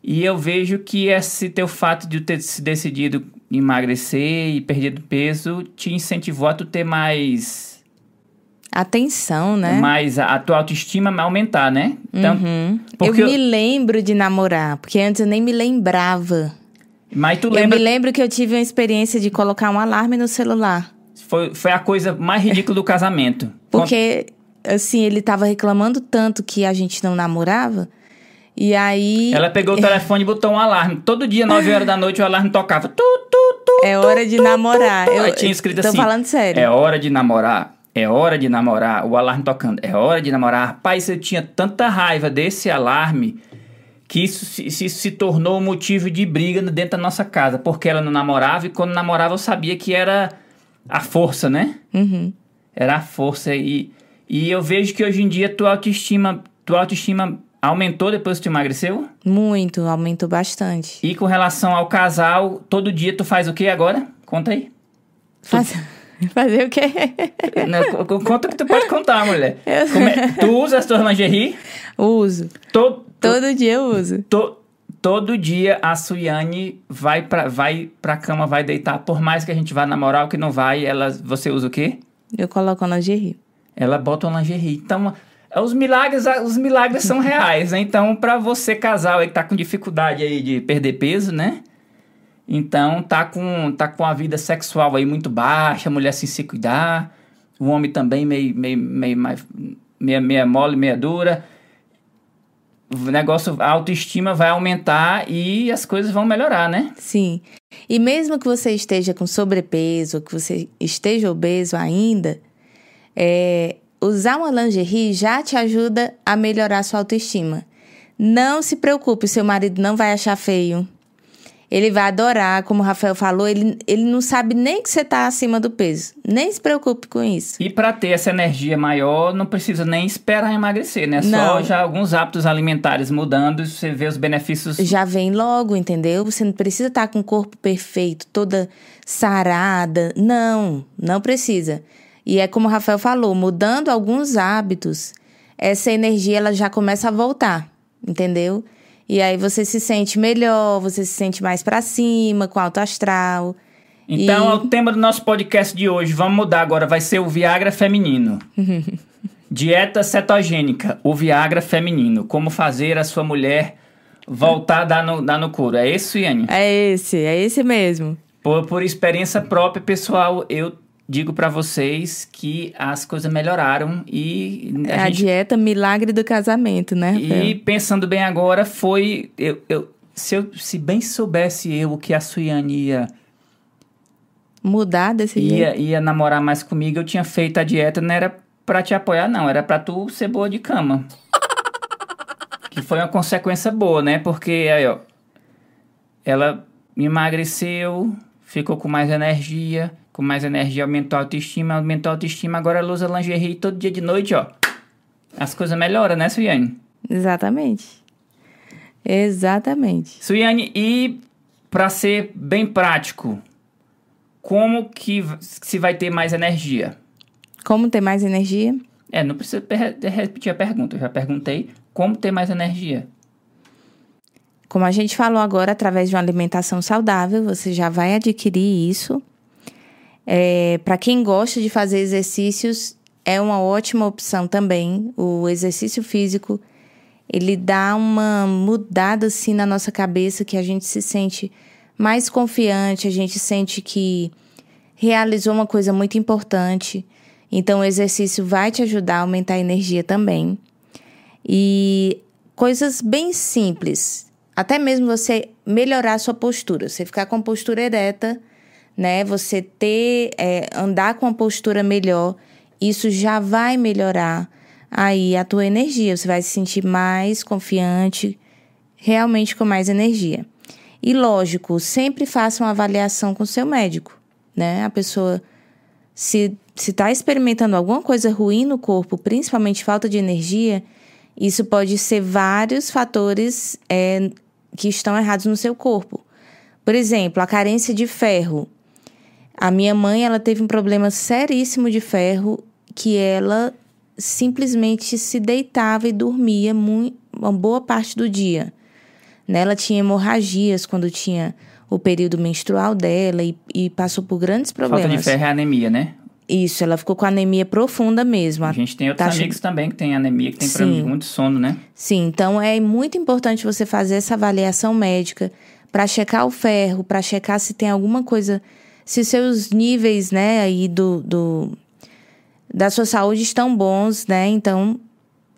S1: E eu vejo que esse teu fato de ter se decidido emagrecer e perdido peso te incentivou a tu ter mais.
S2: Atenção, né?
S1: mais a, a tua autoestima aumentar, né? Então,
S2: Uhum.
S1: porque
S2: eu
S1: eu-
S2: me lembro de namorar, porque antes eu nem me lembrava.
S1: Mas tu
S2: Eu
S1: lembra.
S2: me lembro que eu tive uma experiência de colocar um alarme no celular.
S1: Foi, foi a coisa mais ridícula do casamento.
S2: Porque, assim, ele tava reclamando tanto que a gente não namorava. E aí.
S1: Ela pegou o [LAUGHS] telefone e botou um alarme. Todo dia, 9 horas da noite, o alarme tocava. Tu, tu, tu,
S2: É hora de namorar. Eu,
S1: Aí tinha escrito
S2: tô
S1: assim.
S2: falando sério.
S1: É hora de namorar. É hora de namorar. O alarme tocando. É hora de namorar. Rapaz, eu tinha tanta raiva desse alarme que isso se, se, se tornou motivo de briga dentro da nossa casa. Porque ela não namorava e quando namorava eu sabia que era a força, né?
S2: Uhum.
S1: Era a força. E, e eu vejo que hoje em dia tua autoestima, tua autoestima aumentou depois que tu emagreceu.
S2: Muito, aumentou bastante.
S1: E com relação ao casal, todo dia tu faz o que agora? Conta aí.
S2: Faz- [LAUGHS] Fazer o quê?
S1: Não, co- Conta o que tu pode contar, mulher. Como é- Tu usa as tuas lingerie?
S2: Uso.
S1: To,
S2: Todo dia eu uso.
S1: to- todo dia a Suiane vai pra, vai pra cama, vai deitar. Por mais que a gente vá namorar ou que não vai, ela, você usa o quê?
S2: Eu coloco a lingerie.
S1: Ela bota uma lingerie. Então, os milagres, os milagres são reais, né? Então, pra você casal aí que tá com dificuldade aí de perder peso, né? Então, tá com, tá com a vida sexual aí muito baixa, a mulher sem se cuidar, o homem também meio, meio, meio, mais- meia, meia mole, meia dura. O negócio, a autoestima vai aumentar e as coisas vão melhorar, né?
S2: Sim. E mesmo que você esteja com sobrepeso, que você esteja obeso ainda, é, usar uma lingerie já te ajuda a melhorar a sua autoestima. Não se preocupe, seu marido não vai achar feio. Ele vai adorar, como o Rafael falou, ele, ele não sabe nem que você está acima do peso. Nem se preocupe com isso.
S1: E para ter essa energia maior, não precisa nem esperar emagrecer, né? Só
S2: Não.
S1: já alguns hábitos alimentares mudando, você vê os benefícios
S2: Já vem logo, entendeu? Você não precisa estar com o corpo perfeito, toda sarada. Não, não precisa. E é como o Rafael falou, mudando alguns hábitos, essa energia ela já começa a voltar, entendeu? E aí você se sente melhor, você se sente mais pra cima, com alto astral.
S1: Então,
S2: E-
S1: é o tema do nosso podcast de hoje. Vamos mudar agora. Vai ser o Viagra feminino. [LAUGHS] Dieta cetogênica. O Viagra feminino. Como fazer a sua mulher voltar a dar no, dar no couro. É isso, Iane?
S2: É esse, é esse mesmo.
S1: Por, por experiência própria, pessoal, eu digo para vocês que as coisas melhoraram e
S2: a, é a gente... dieta milagre do casamento, né?
S1: Rafael? E pensando bem agora, foi eu, eu, se eu se bem soubesse eu o que a Suiane ia
S2: mudar desse
S1: ia,
S2: jeito.
S1: Ia namorar mais comigo, eu tinha feito a dieta, não era para te apoiar não, era para tu ser boa de cama. [LAUGHS] que foi uma consequência boa, né? Porque aí, ó, ela emagreceu, ficou com mais energia, com mais energia aumentou a autoestima, aumentou a autoestima, agora ela usa lingerie todo dia de noite, ó. As coisas melhoram, né, Suiane?
S2: Exatamente. Exatamente.
S1: Suiane, e para ser bem prático, como que se vai ter mais energia?
S2: Como ter mais energia?
S1: É, não precisa repetir a pergunta, eu já perguntei como ter mais energia.
S2: Como a gente falou agora, através de uma alimentação saudável, você já vai adquirir isso. É, Para quem gosta de fazer exercícios, é uma ótima opção também. O exercício físico, ele dá uma mudada assim na nossa cabeça que a gente se sente mais confiante, a gente sente que realizou uma coisa muito importante. Então, o exercício vai te ajudar a aumentar a energia também. E coisas bem simples até mesmo você melhorar a sua postura, você ficar com postura ereta, né? Você ter, é, andar com a postura melhor, isso já vai melhorar aí a tua energia. Você vai se sentir mais confiante, realmente com mais energia. E lógico, sempre faça uma avaliação com o seu médico, né? A pessoa se se está experimentando alguma coisa ruim no corpo, principalmente falta de energia, isso pode ser vários fatores é, que estão errados no seu corpo. Por exemplo, a carência de ferro. A minha mãe, ela teve um problema seríssimo de ferro que ela simplesmente se deitava e dormia muito, uma boa parte do dia. Né? Ela tinha hemorragias quando tinha o período menstrual dela e, e passou por grandes problemas.
S1: Falta de ferro é anemia, né?
S2: Isso, ela ficou com anemia profunda mesmo.
S1: A gente tem outros taxa... amigos também que tem anemia, que tem problema de muito sono, né?
S2: Sim, então é muito importante você fazer essa avaliação médica para checar o ferro, para checar se tem alguma coisa, se seus níveis, né, aí do, do da sua saúde estão bons, né? Então,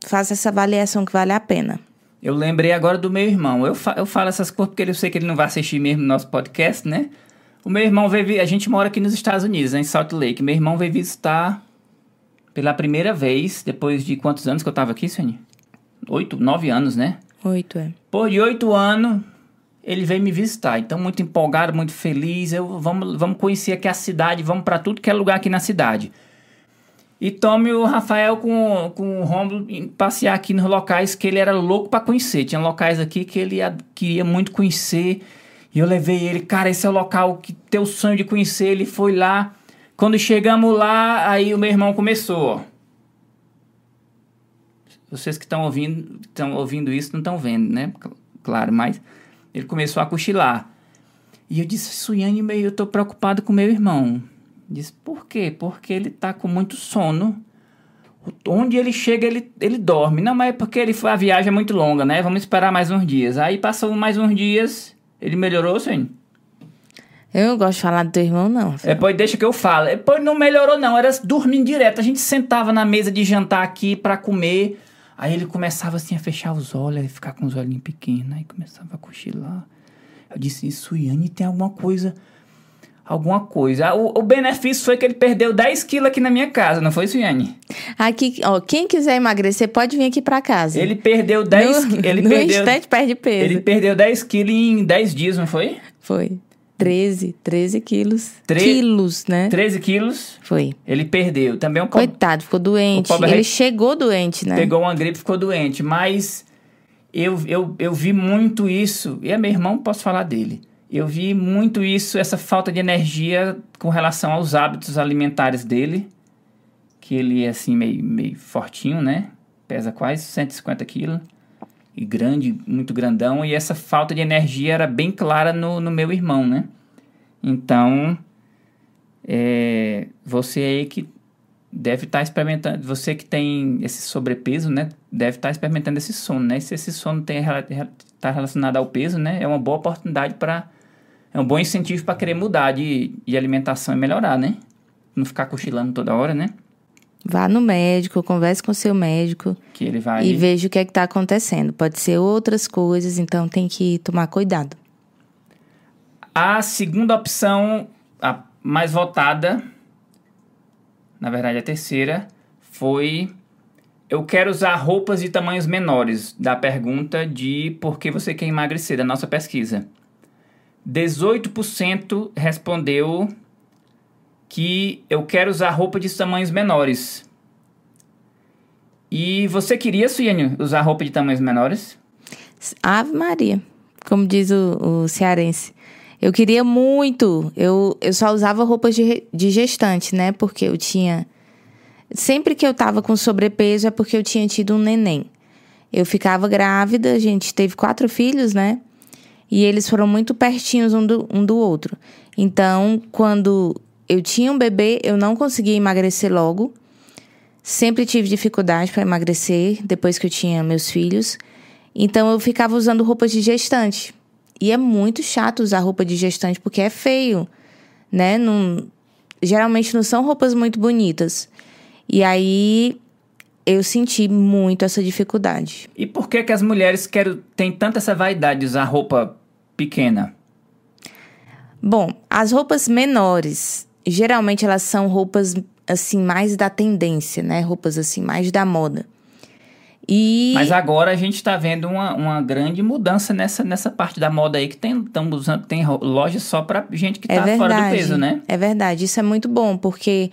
S2: faça essa avaliação que vale a pena.
S1: Eu lembrei agora do meu irmão. Eu, fa eu falo essas coisas porque eu sei que ele não vai assistir mesmo nosso podcast, né? O meu irmão veio. A gente mora aqui nos Estados Unidos, né, em Salt Lake. Meu irmão veio visitar pela primeira vez, depois de quantos anos que eu tava aqui, Sônia? Oito, nove anos, né?
S2: Oito, é.
S1: Por de oito anos, ele veio me visitar. Então, muito empolgado, muito feliz. Eu, vamos, vamos conhecer aqui a cidade, vamos para tudo que é lugar aqui na cidade. E tome o Rafael com, com o Romulo passear aqui nos locais que ele era louco para conhecer. Tinha locais aqui que ele queria muito conhecer. E eu levei ele, cara, esse é o local que teu sonho de conhecer. Ele foi lá. Quando chegamos lá, aí o meu irmão começou. Vocês que estão ouvindo, estão ouvindo isso não estão vendo, né? Claro, mas ele começou a cochilar. E eu disse, Suiane, eu estou preocupado com meu irmão. Disse, por quê? Porque ele está com muito sono. Onde ele chega, ele, ele dorme. Não, mas é porque ele foi, a viagem é muito longa, né? Vamos esperar mais uns dias. Aí passou mais uns dias ele melhorou, sim?
S2: Eu não gosto de falar do teu irmão, não.
S1: Filho. É, pois deixa que eu falo. É, pois não melhorou, não. Era dormindo direto. A gente sentava na mesa de jantar aqui para comer. Aí ele começava assim a fechar os olhos, a ficar com os olhinhos pequenos. Aí começava a cochilar. Eu disse, isso, Yane, tem alguma coisa alguma coisa. O, o, benefício foi que ele perdeu 10 quilos aqui na minha casa, não foi, Suiane?
S2: Aqui, ó, quem quiser emagrecer pode vir aqui para casa.
S1: Ele perdeu 10
S2: quilos.
S1: Ele
S2: no
S1: perdeu,
S2: instante perde peso.
S1: Ele perdeu 10 quilos em 10 dias, não foi?
S2: Foi. 13, 13 quilos. Tre quilos, né?
S1: 13 quilos?
S2: Foi.
S1: Ele perdeu. Também um
S2: Coitado, ficou doente. Ele chegou doente, né?
S1: Pegou uma gripe, ficou doente. Mas eu, eu, eu vi muito isso. E é meu irmão, posso falar dele eu vi muito isso, essa falta de energia com relação aos hábitos alimentares dele, que ele é assim meio, meio fortinho, né? Pesa quase 150 quilos e grande, muito grandão, e essa falta de energia era bem clara no, no meu irmão, né? Então, é, você aí que deve estar tá experimentando, você que tem esse sobrepeso, né? Deve estar tá experimentando esse sono, né? Se esse sono está relacionado ao peso, né? É uma boa oportunidade para é um bom incentivo para querer mudar de, de alimentação e melhorar, né? não ficar cochilando toda hora, né?
S2: Vá no médico, converse com seu médico
S1: Que ele vai.
S2: e veja o que é que está acontecendo. Pode ser outras coisas, então tem que tomar cuidado.
S1: A segunda opção, a mais votada, na verdade a terceira, foi eu quero usar roupas de tamanhos menores, da pergunta de por que você quer emagrecer, da nossa pesquisa. 18% respondeu que eu quero usar roupa de tamanhos menores. E você queria, Suíne, usar roupa de tamanhos menores?
S2: Ave Maria, como diz o, o cearense. Eu queria muito. Eu, eu só usava roupas de, de gestante, né? Porque eu tinha. Sempre que eu tava com sobrepeso é porque eu tinha tido um neném. Eu ficava grávida, a gente teve quatro filhos, né? E eles foram muito pertinhos um do, um do outro. Então, quando eu tinha um bebê, eu não conseguia emagrecer logo. Sempre tive dificuldade para emagrecer depois que eu tinha meus filhos. Então eu ficava usando roupas de gestante. E é muito chato usar roupa de gestante porque é feio, né? Não, geralmente não são roupas muito bonitas. E aí eu senti muito essa dificuldade.
S1: E por que, que as mulheres querem, têm tanta essa vaidade de usar roupa pequena?
S2: Bom, as roupas menores, geralmente elas são roupas assim mais da tendência, né? Roupas assim mais da moda. E
S1: Mas agora a gente está vendo uma, uma grande mudança nessa, nessa parte da moda aí, que tem, tão usando, tem lojas só pra gente que
S2: é
S1: tá fora do peso, né?
S2: É verdade, isso é muito bom, porque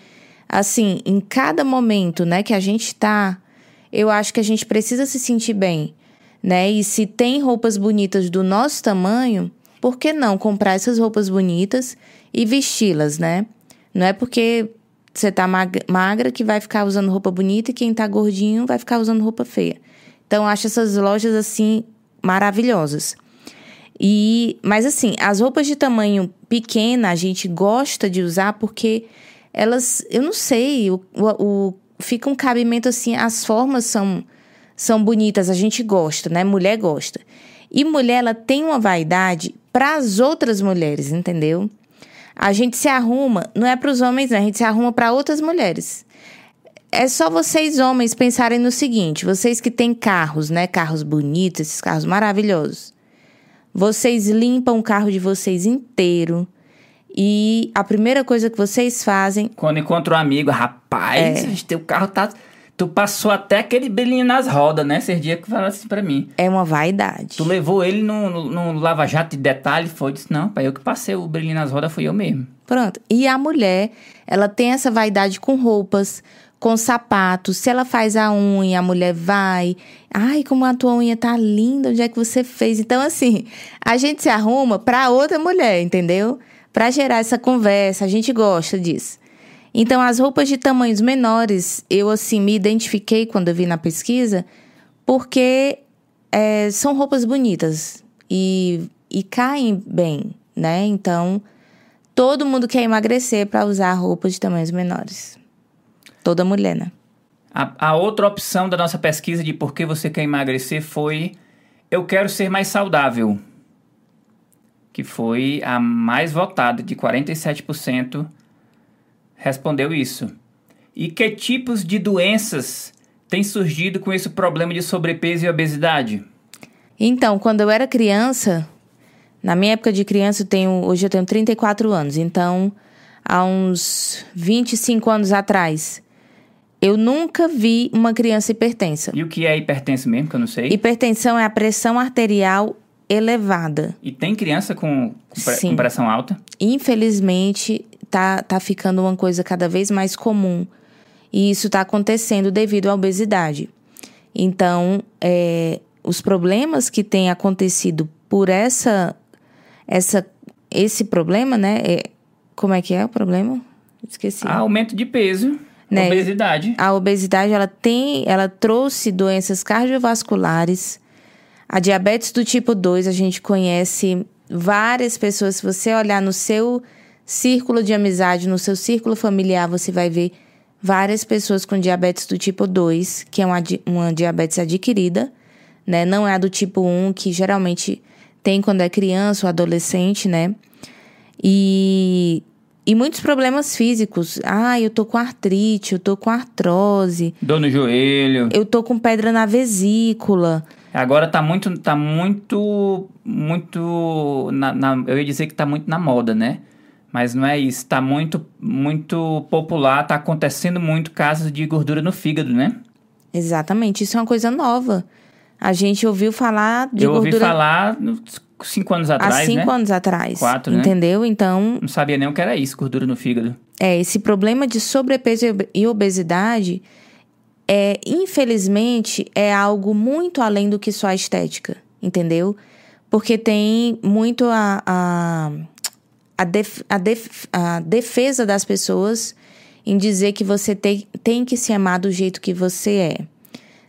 S2: assim, em cada momento, né, que a gente tá, eu acho que a gente precisa se sentir bem, né? E se tem roupas bonitas do nosso tamanho, por que não comprar essas roupas bonitas e vesti-las, né? Não é porque você tá mag- magra que vai ficar usando roupa bonita e quem tá gordinho vai ficar usando roupa feia. Então, acho essas lojas assim maravilhosas. E, mas assim, as roupas de tamanho pequena a gente gosta de usar porque elas, eu não sei, o, o- fica um cabimento assim, as formas são são bonitas, a gente gosta, né? Mulher gosta. E mulher ela tem uma vaidade para as outras mulheres, entendeu? A gente se arruma, não é para os homens, não, a gente se arruma para outras mulheres. É só vocês homens pensarem no seguinte, vocês que têm carros, né? Carros bonitos, esses carros maravilhosos. Vocês limpam o carro de vocês inteiro. E a primeira coisa que vocês fazem
S1: Quando encontra um amigo, rapaz,
S2: É.
S1: teu carro tá. Tu passou até aquele brilhinho nas rodas, né? Esses dias que falaram assim pra mim.
S2: é uma vaidade.
S1: Tu levou ele no, no, no lava-jato de detalhe, foi? Disse, não, pai, eu que passei o brilhinho nas rodas, fui eu mesmo.
S2: Pronto. E a mulher, ela tem essa vaidade com roupas, com sapatos. Se ela faz a unha, a mulher vai. Ai, como a tua unha tá linda, onde é que você fez? Então, assim, a gente se arruma pra outra mulher, entendeu? Pra gerar essa conversa, a gente gosta disso. Então, as roupas de tamanhos menores, eu, assim, me identifiquei quando eu vi na pesquisa, porque é, são roupas bonitas e, e caem bem, né? Então, todo mundo quer emagrecer para usar roupas de tamanhos menores. Toda mulher, né?
S1: A, a outra opção da nossa pesquisa de por que você quer emagrecer foi eu quero ser mais saudável. Que foi a mais votada, de 47% respondeu isso. E que tipos de doenças têm surgido com esse problema de sobrepeso e obesidade?
S2: Então, quando eu era criança, na minha época de criança, eu tenho, hoje eu tenho 34 anos, então há uns 25 anos atrás, eu nunca vi uma criança hipertensa.
S1: E o que é hipertenso mesmo, que eu não sei?
S2: Hipertensão é a pressão arterial elevada.
S1: E tem criança com, com com pressão alta?
S2: Infelizmente, tá, tá ficando uma coisa cada vez mais comum. E isso está acontecendo devido à obesidade. Então, é, os problemas que têm acontecido por essa, essa, esse problema, né? é- como é que é o problema? Esqueci.
S1: Ah, aumento de peso,
S2: Né?
S1: obesidade.
S2: A obesidade ela tem, ela trouxe doenças cardiovasculares. A diabetes do tipo 2, a gente conhece várias pessoas. Se você olhar no seu círculo de amizade, no seu círculo familiar, você vai ver várias pessoas com diabetes do tipo 2, que é uma, uma diabetes adquirida, né? Não é a do tipo 1, que geralmente tem quando é criança ou adolescente, né? E E muitos problemas físicos. Ah, eu tô com artrite, eu tô com artrose,
S1: Dor no joelho.
S2: eu tô com pedra na vesícula.
S1: Agora tá muito, tá muito, muito, na, na- eu ia dizer que tá muito na moda, né? Mas não é isso, tá muito, muito popular, tá acontecendo muito casos de gordura no fígado, né?
S2: Exatamente, isso é uma coisa nova. A gente ouviu falar de
S1: eu ouvi
S2: gordura
S1: falar uns cinco anos
S2: há
S1: atrás,
S2: cinco
S1: né?
S2: anos atrás.
S1: Quatro, né?
S2: entendeu? Então,
S1: Não sabia nem o que era isso, gordura no fígado.
S2: é, esse problema de sobrepeso e ob- e obesidade é, infelizmente, é algo muito além do que só a estética, entendeu? Porque tem muito a, a, a, def- a def- a defesa das pessoas em dizer que você tem, tem que se amar do jeito que você é.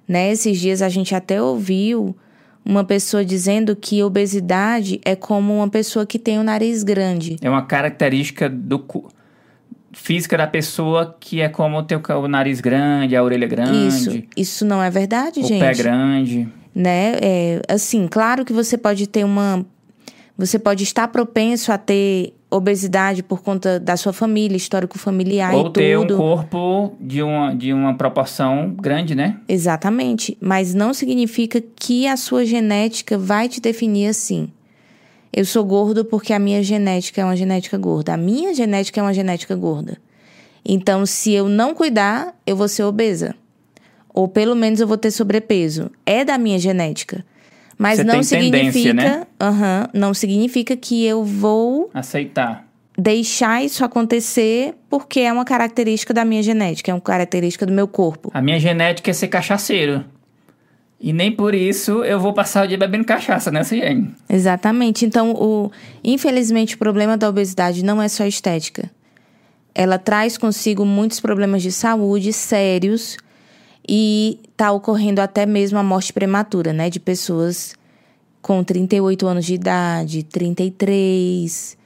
S2: Né? Esses dias a gente até ouviu uma pessoa dizendo que obesidade é como uma pessoa que tem o nariz grande.
S1: É uma característica do física da pessoa que é como ter o o nariz grande, a orelha grande,
S2: Isso, isso não é verdade,
S1: o
S2: gente.
S1: pé grande.
S2: né? É, assim, claro que você pode ter uma. Você pode estar propenso a ter obesidade por conta da sua família, histórico familiar
S1: Ou
S2: e
S1: ter um
S2: tudo.
S1: corpo de uma, de uma proporção grande, né?
S2: Exatamente. Mas não significa que a sua genética vai te definir assim. Eu sou gordo porque a minha genética é uma genética gorda. A minha genética é uma genética gorda. Então, se eu não cuidar, eu vou ser obesa. Ou pelo menos eu vou ter sobrepeso. É da minha genética. Mas
S1: Você
S2: não
S1: tem
S2: significa.
S1: né?
S2: Não significa que eu vou
S1: Aceitar.
S2: deixar isso acontecer porque é uma característica da minha genética, é uma característica do meu corpo.
S1: A minha genética é ser cachaceiro. E nem por isso eu vou passar o dia bebendo cachaça, né, Ciene?
S2: Exatamente. Então, o, infelizmente, o problema da obesidade não é só estética. Ela traz consigo muitos problemas de saúde sérios e está ocorrendo até mesmo a morte prematura, né? De pessoas com 38 anos de idade, 33,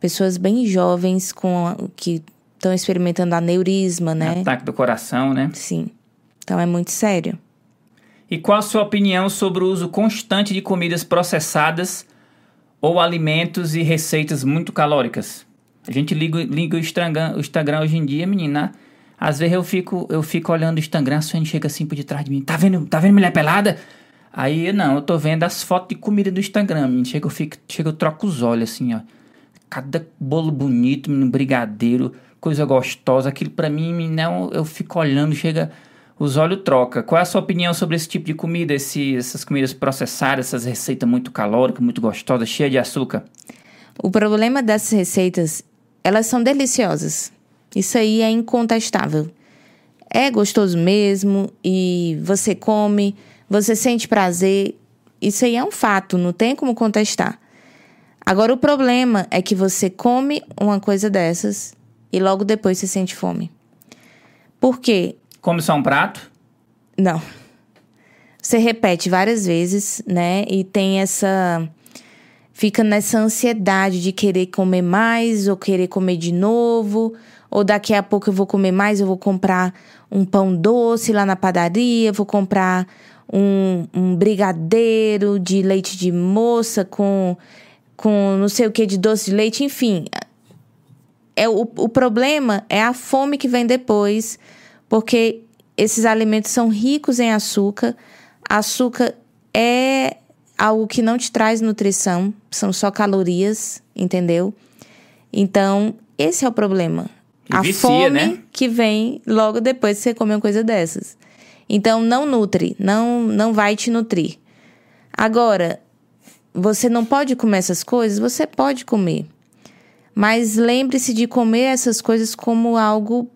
S2: pessoas bem jovens com que estão experimentando aneurisma, né?
S1: Ataque do coração, né?
S2: Sim. Então é muito sério.
S1: E qual a sua opinião sobre o uso constante de comidas processadas ou alimentos e receitas muito calóricas? A gente liga, liga o, Instagram, o Instagram hoje em dia, menina. Às vezes eu fico, eu fico olhando o Instagram, a Suene chega assim por detrás de mim. Tá vendo, tá vendo mulher pelada? Aí, não, eu tô vendo as fotos de comida do Instagram. Chega, eu fico, chega, eu troco os olhos assim, ó. Cada bolo bonito, menino, brigadeiro, coisa gostosa. Aquilo pra mim, menino, eu fico olhando, chega... Os olhos troca. Qual é a sua opinião sobre esse tipo de comida, esse, essas comidas processadas, essas receitas muito calóricas, muito gostosas, cheias de açúcar?
S2: O problema dessas receitas, elas são deliciosas. Isso aí é incontestável. É gostoso mesmo e você come, você sente prazer. Isso aí é um fato, não tem como contestar. Agora, o problema é que você come uma coisa dessas e logo depois você sente fome. Por quê?
S1: Come só um prato?
S2: Não. Você repete várias vezes, né? E tem essa. Fica nessa ansiedade de querer comer mais, ou querer comer de novo, ou daqui a pouco eu vou comer mais, eu vou comprar um pão doce lá na padaria, vou comprar um, um brigadeiro de leite de moça com, com não sei o que de doce de leite, enfim. É, o, o problema é a fome que vem depois, porque esses alimentos são ricos em açúcar. Açúcar é algo que não te traz nutrição, são só calorias, entendeu? Então, esse é o problema.
S1: E
S2: a
S1: vicia,
S2: fome
S1: né?
S2: que vem logo depois que você come uma coisa dessas. Então, não nutre, não, não vai te nutrir. Agora, você não pode comer essas coisas? Você pode comer. Mas lembre-se de comer essas coisas como algo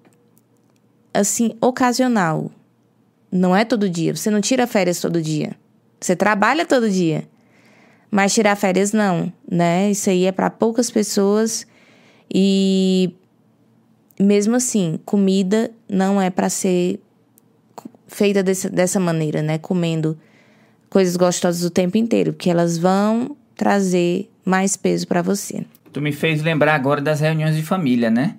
S2: assim ocasional. Não é todo dia. Você não tira férias todo dia. Você trabalha todo dia. Mas tirar férias não, né? Isso aí é para poucas pessoas e mesmo assim, comida não é para ser feita dessa, dessa maneira, né? Comendo coisas gostosas o tempo inteiro, porque elas vão trazer mais peso para você.
S1: Tu me fez lembrar agora das reuniões de família, né?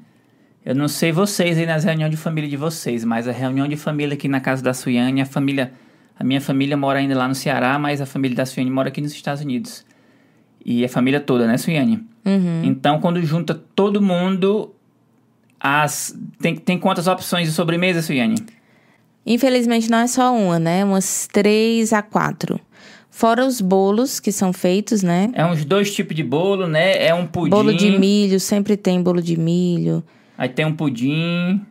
S1: Eu não sei vocês aí nas reuniões de família de vocês, mas a reunião de família aqui na casa da Suiane, a família, a minha família mora ainda lá no Ceará, mas a família da Suiane mora aqui nos Estados Unidos. e a família toda, né, Suiane?
S2: Uhum.
S1: Então, quando junta todo mundo, as tem, tem quantas opções de sobremesa, Suiane?
S2: Infelizmente não é só uma, né? Umas três a quatro. Fora os bolos que são feitos, né?
S1: É uns dois tipos de bolo, né? É um pudim.
S2: Bolo de milho, sempre tem bolo de milho.
S1: Aí tem um pudim.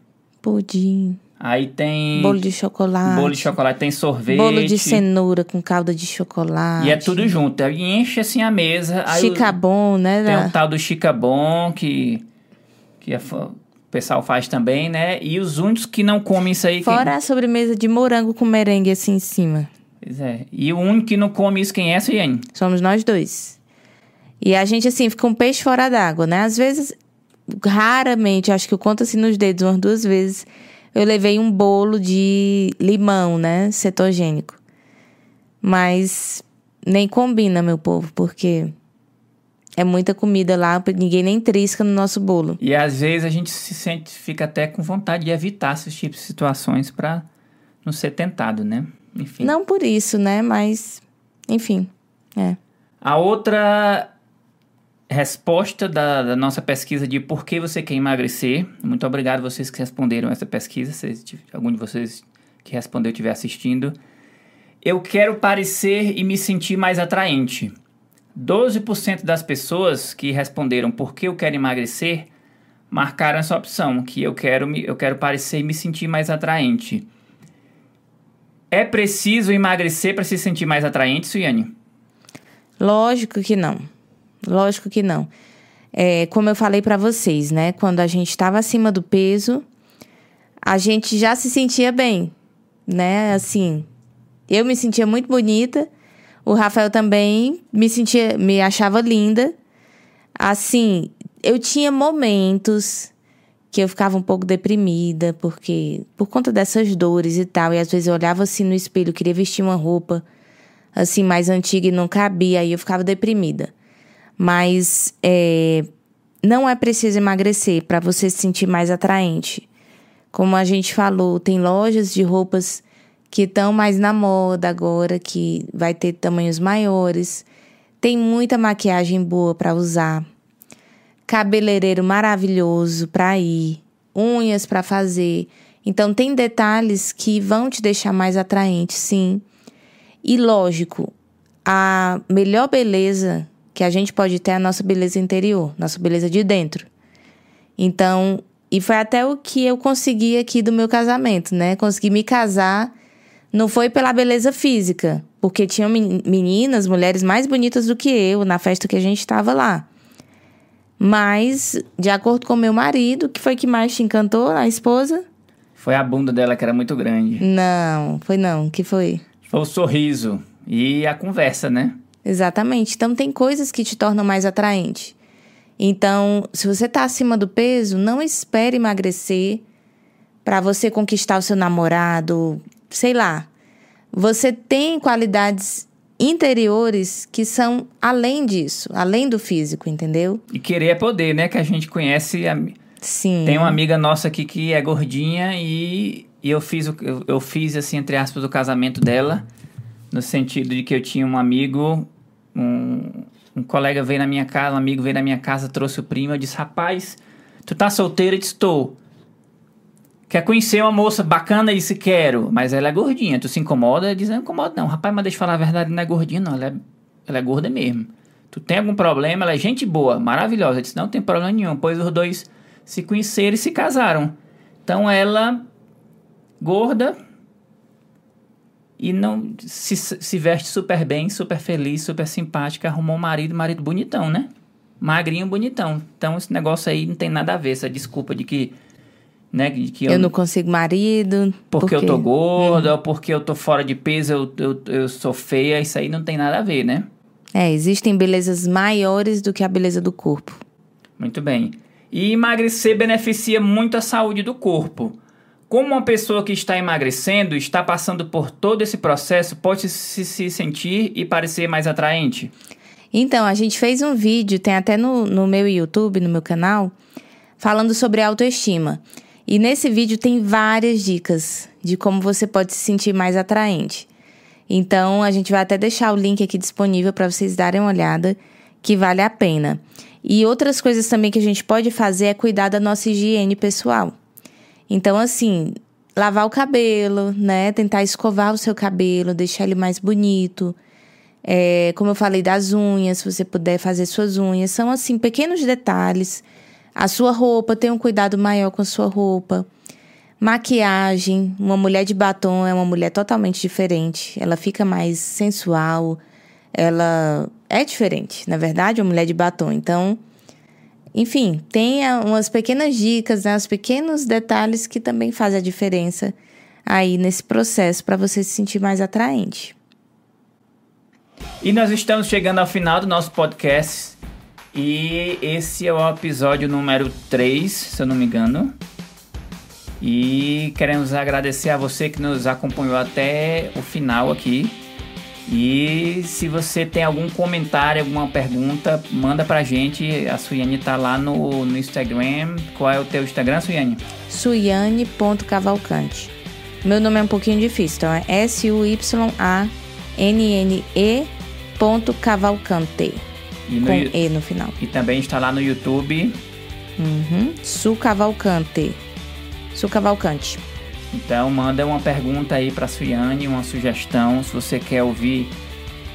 S2: Pudim.
S1: Aí tem.
S2: Bolo de chocolate.
S1: Bolo de chocolate, tem sorvete.
S2: Bolo de cenoura com calda de chocolate.
S1: E é tudo junto. Aí enche assim a mesa. Aí o-
S2: Chicabon, né?
S1: Tem o tal do Chicabon, que, que a fa- o pessoal faz também, né? E os únicos que não comem isso aí... quem-
S2: Fora a sobremesa de morango com merengue assim em cima.
S1: Pois é. E o único que não come isso, quem é, Suiane?
S2: Somos nós dois. E a gente, assim, fica um peixe fora d'água, né? Às vezes, raramente, acho que eu conto assim nos dedos umas duas vezes, eu levei um bolo de limão, né? Cetogênico. Mas nem combina, meu povo, porque é muita comida lá, ninguém nem trisca no nosso bolo.
S1: E às vezes a gente se sente, fica até com vontade de evitar esses tipos de situações pra não ser tentado, né? Enfim.
S2: Não por isso, né? Mas, enfim, é.
S1: A outra resposta da, da nossa pesquisa de por que você quer emagrecer. Muito obrigado a vocês que responderam essa pesquisa. Se algum de vocês que respondeu estiver assistindo. Eu quero parecer e me sentir mais atraente. 12% das pessoas que responderam por que eu quero emagrecer marcaram essa opção, que eu quero, me, eu quero parecer e me sentir mais atraente. É preciso emagrecer para se sentir mais atraente, Suiane?
S2: Lógico que não. Lógico que não. É, como eu falei pra vocês, né? Quando a gente estava acima do peso, a gente já se sentia bem, né? Assim, eu me sentia muito bonita. O Rafael também me sentia, me achava linda. Assim, eu tinha momentos que eu ficava um pouco deprimida, porque por conta dessas dores e tal, e às vezes eu olhava assim no espelho, queria vestir uma roupa assim mais antiga e não cabia, aí eu ficava deprimida. Mas é, não é preciso emagrecer para você se sentir mais atraente. Como a gente falou, tem lojas de roupas que estão mais na moda agora, que vai ter tamanhos maiores. Tem muita maquiagem boa para usar. Cabeleireiro maravilhoso para ir, unhas para fazer. Então tem detalhes que vão te deixar mais atraente, sim. E lógico, a melhor beleza que a gente pode ter é a nossa beleza interior, nossa beleza de dentro. Então, e foi até o que eu consegui aqui do meu casamento, né? Consegui me casar, não foi pela beleza física, porque tinham men- meninas, mulheres mais bonitas do que eu na festa que a gente estava lá. Mas, de acordo com meu marido, que foi que mais te encantou, a esposa?
S1: Foi a bunda dela que era muito grande.
S2: Não, foi não, que foi?
S1: Foi o sorriso e a conversa, né?
S2: Exatamente. Então tem coisas que te tornam mais atraente. Então, se você está acima do peso, não espere emagrecer para você conquistar o seu namorado, sei lá. Você tem qualidades interiores que são além disso, além do físico, entendeu?
S1: E querer é poder, né? Que a gente conhece. a-
S2: Sim.
S1: Tem uma amiga nossa aqui que é gordinha e, e eu fiz o, eu, eu fiz assim entre aspas o casamento dela no sentido de que eu tinha um amigo, um, um colega veio na minha casa, um amigo veio na minha casa, trouxe o primo, eu disse, rapaz, tu tá solteira? Eu disse, tô. Quer conhecer uma moça bacana? Eu disse, quero, mas ela é gordinha, tu se incomoda? Disse, não incomoda não, rapaz, mas deixa eu falar a verdade, não é gordinha não, ela é, ela é gorda mesmo. Tu tem algum problema? Ela é gente boa, maravilhosa. Eu disse, não tem problema nenhum, pois os dois se conheceram e se casaram. Então ela, gorda, e não se, se veste super bem, super feliz, super simpática, arrumou um marido, marido bonitão, né? Magrinho, bonitão. Então esse negócio aí não tem nada a ver, essa desculpa de que, né, que
S2: Eu não consigo marido.
S1: porque eu tô gorda, ou porque eu tô fora de peso, eu, eu, eu sou feia, isso aí não tem nada a ver, né?
S2: É, existem belezas maiores do que a beleza do corpo.
S1: Muito bem. E emagrecer beneficia muito a saúde do corpo. Como uma pessoa que está emagrecendo, está passando por todo esse processo, pode se, se sentir e parecer mais atraente?
S2: Então, a gente fez um vídeo, tem até no, no meu YouTube, no meu canal, falando sobre autoestima. E nesse vídeo tem várias dicas de como você pode se sentir mais atraente. Então, a gente vai até deixar o link aqui disponível para vocês darem uma olhada, que vale a pena. E outras coisas também que a gente pode fazer é cuidar da nossa higiene pessoal. Então, assim, lavar o cabelo, né? Tentar escovar o seu cabelo, deixar ele mais bonito. É, como eu falei das unhas, se você puder fazer suas unhas. São, assim, pequenos detalhes. A sua roupa, tenha um cuidado maior com a sua roupa. Maquiagem. Uma mulher de batom é uma mulher totalmente diferente. Ela fica mais sensual. Ela é diferente, na verdade, uma mulher de batom. Então, enfim, tenha umas pequenas dicas, né, uns pequenos detalhes que também fazem a diferença aí nesse processo para você se sentir mais atraente.
S1: E nós estamos chegando ao final do nosso podcast. E esse é o episódio número 3, se eu não me engano. E queremos agradecer a você que nos acompanhou até o final aqui. E se você tem algum comentário, alguma pergunta, manda pra gente. A Suiane tá lá no, no Instagram. Qual é o teu Instagram, Suiane?
S2: Suiane.cavalcante. Meu nome é um pouquinho difícil, então é S-U-Y-A-N-N-E Cavalcante. E com E no final.
S1: E também está lá no YouTube.
S2: Uhum. Su Cavalcante. Su Cavalcante.
S1: Então manda uma pergunta aí para a Suiane, uma sugestão, se você quer ouvir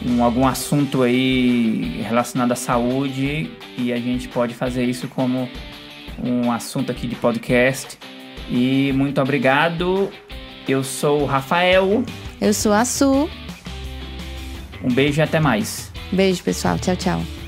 S1: um, algum assunto aí relacionado à saúde e a gente pode fazer isso como um assunto aqui de podcast. E muito obrigado. Eu sou o Rafael.
S2: Eu sou a Su.
S1: Um beijo e até mais.
S2: Beijo, pessoal. Tchau, tchau.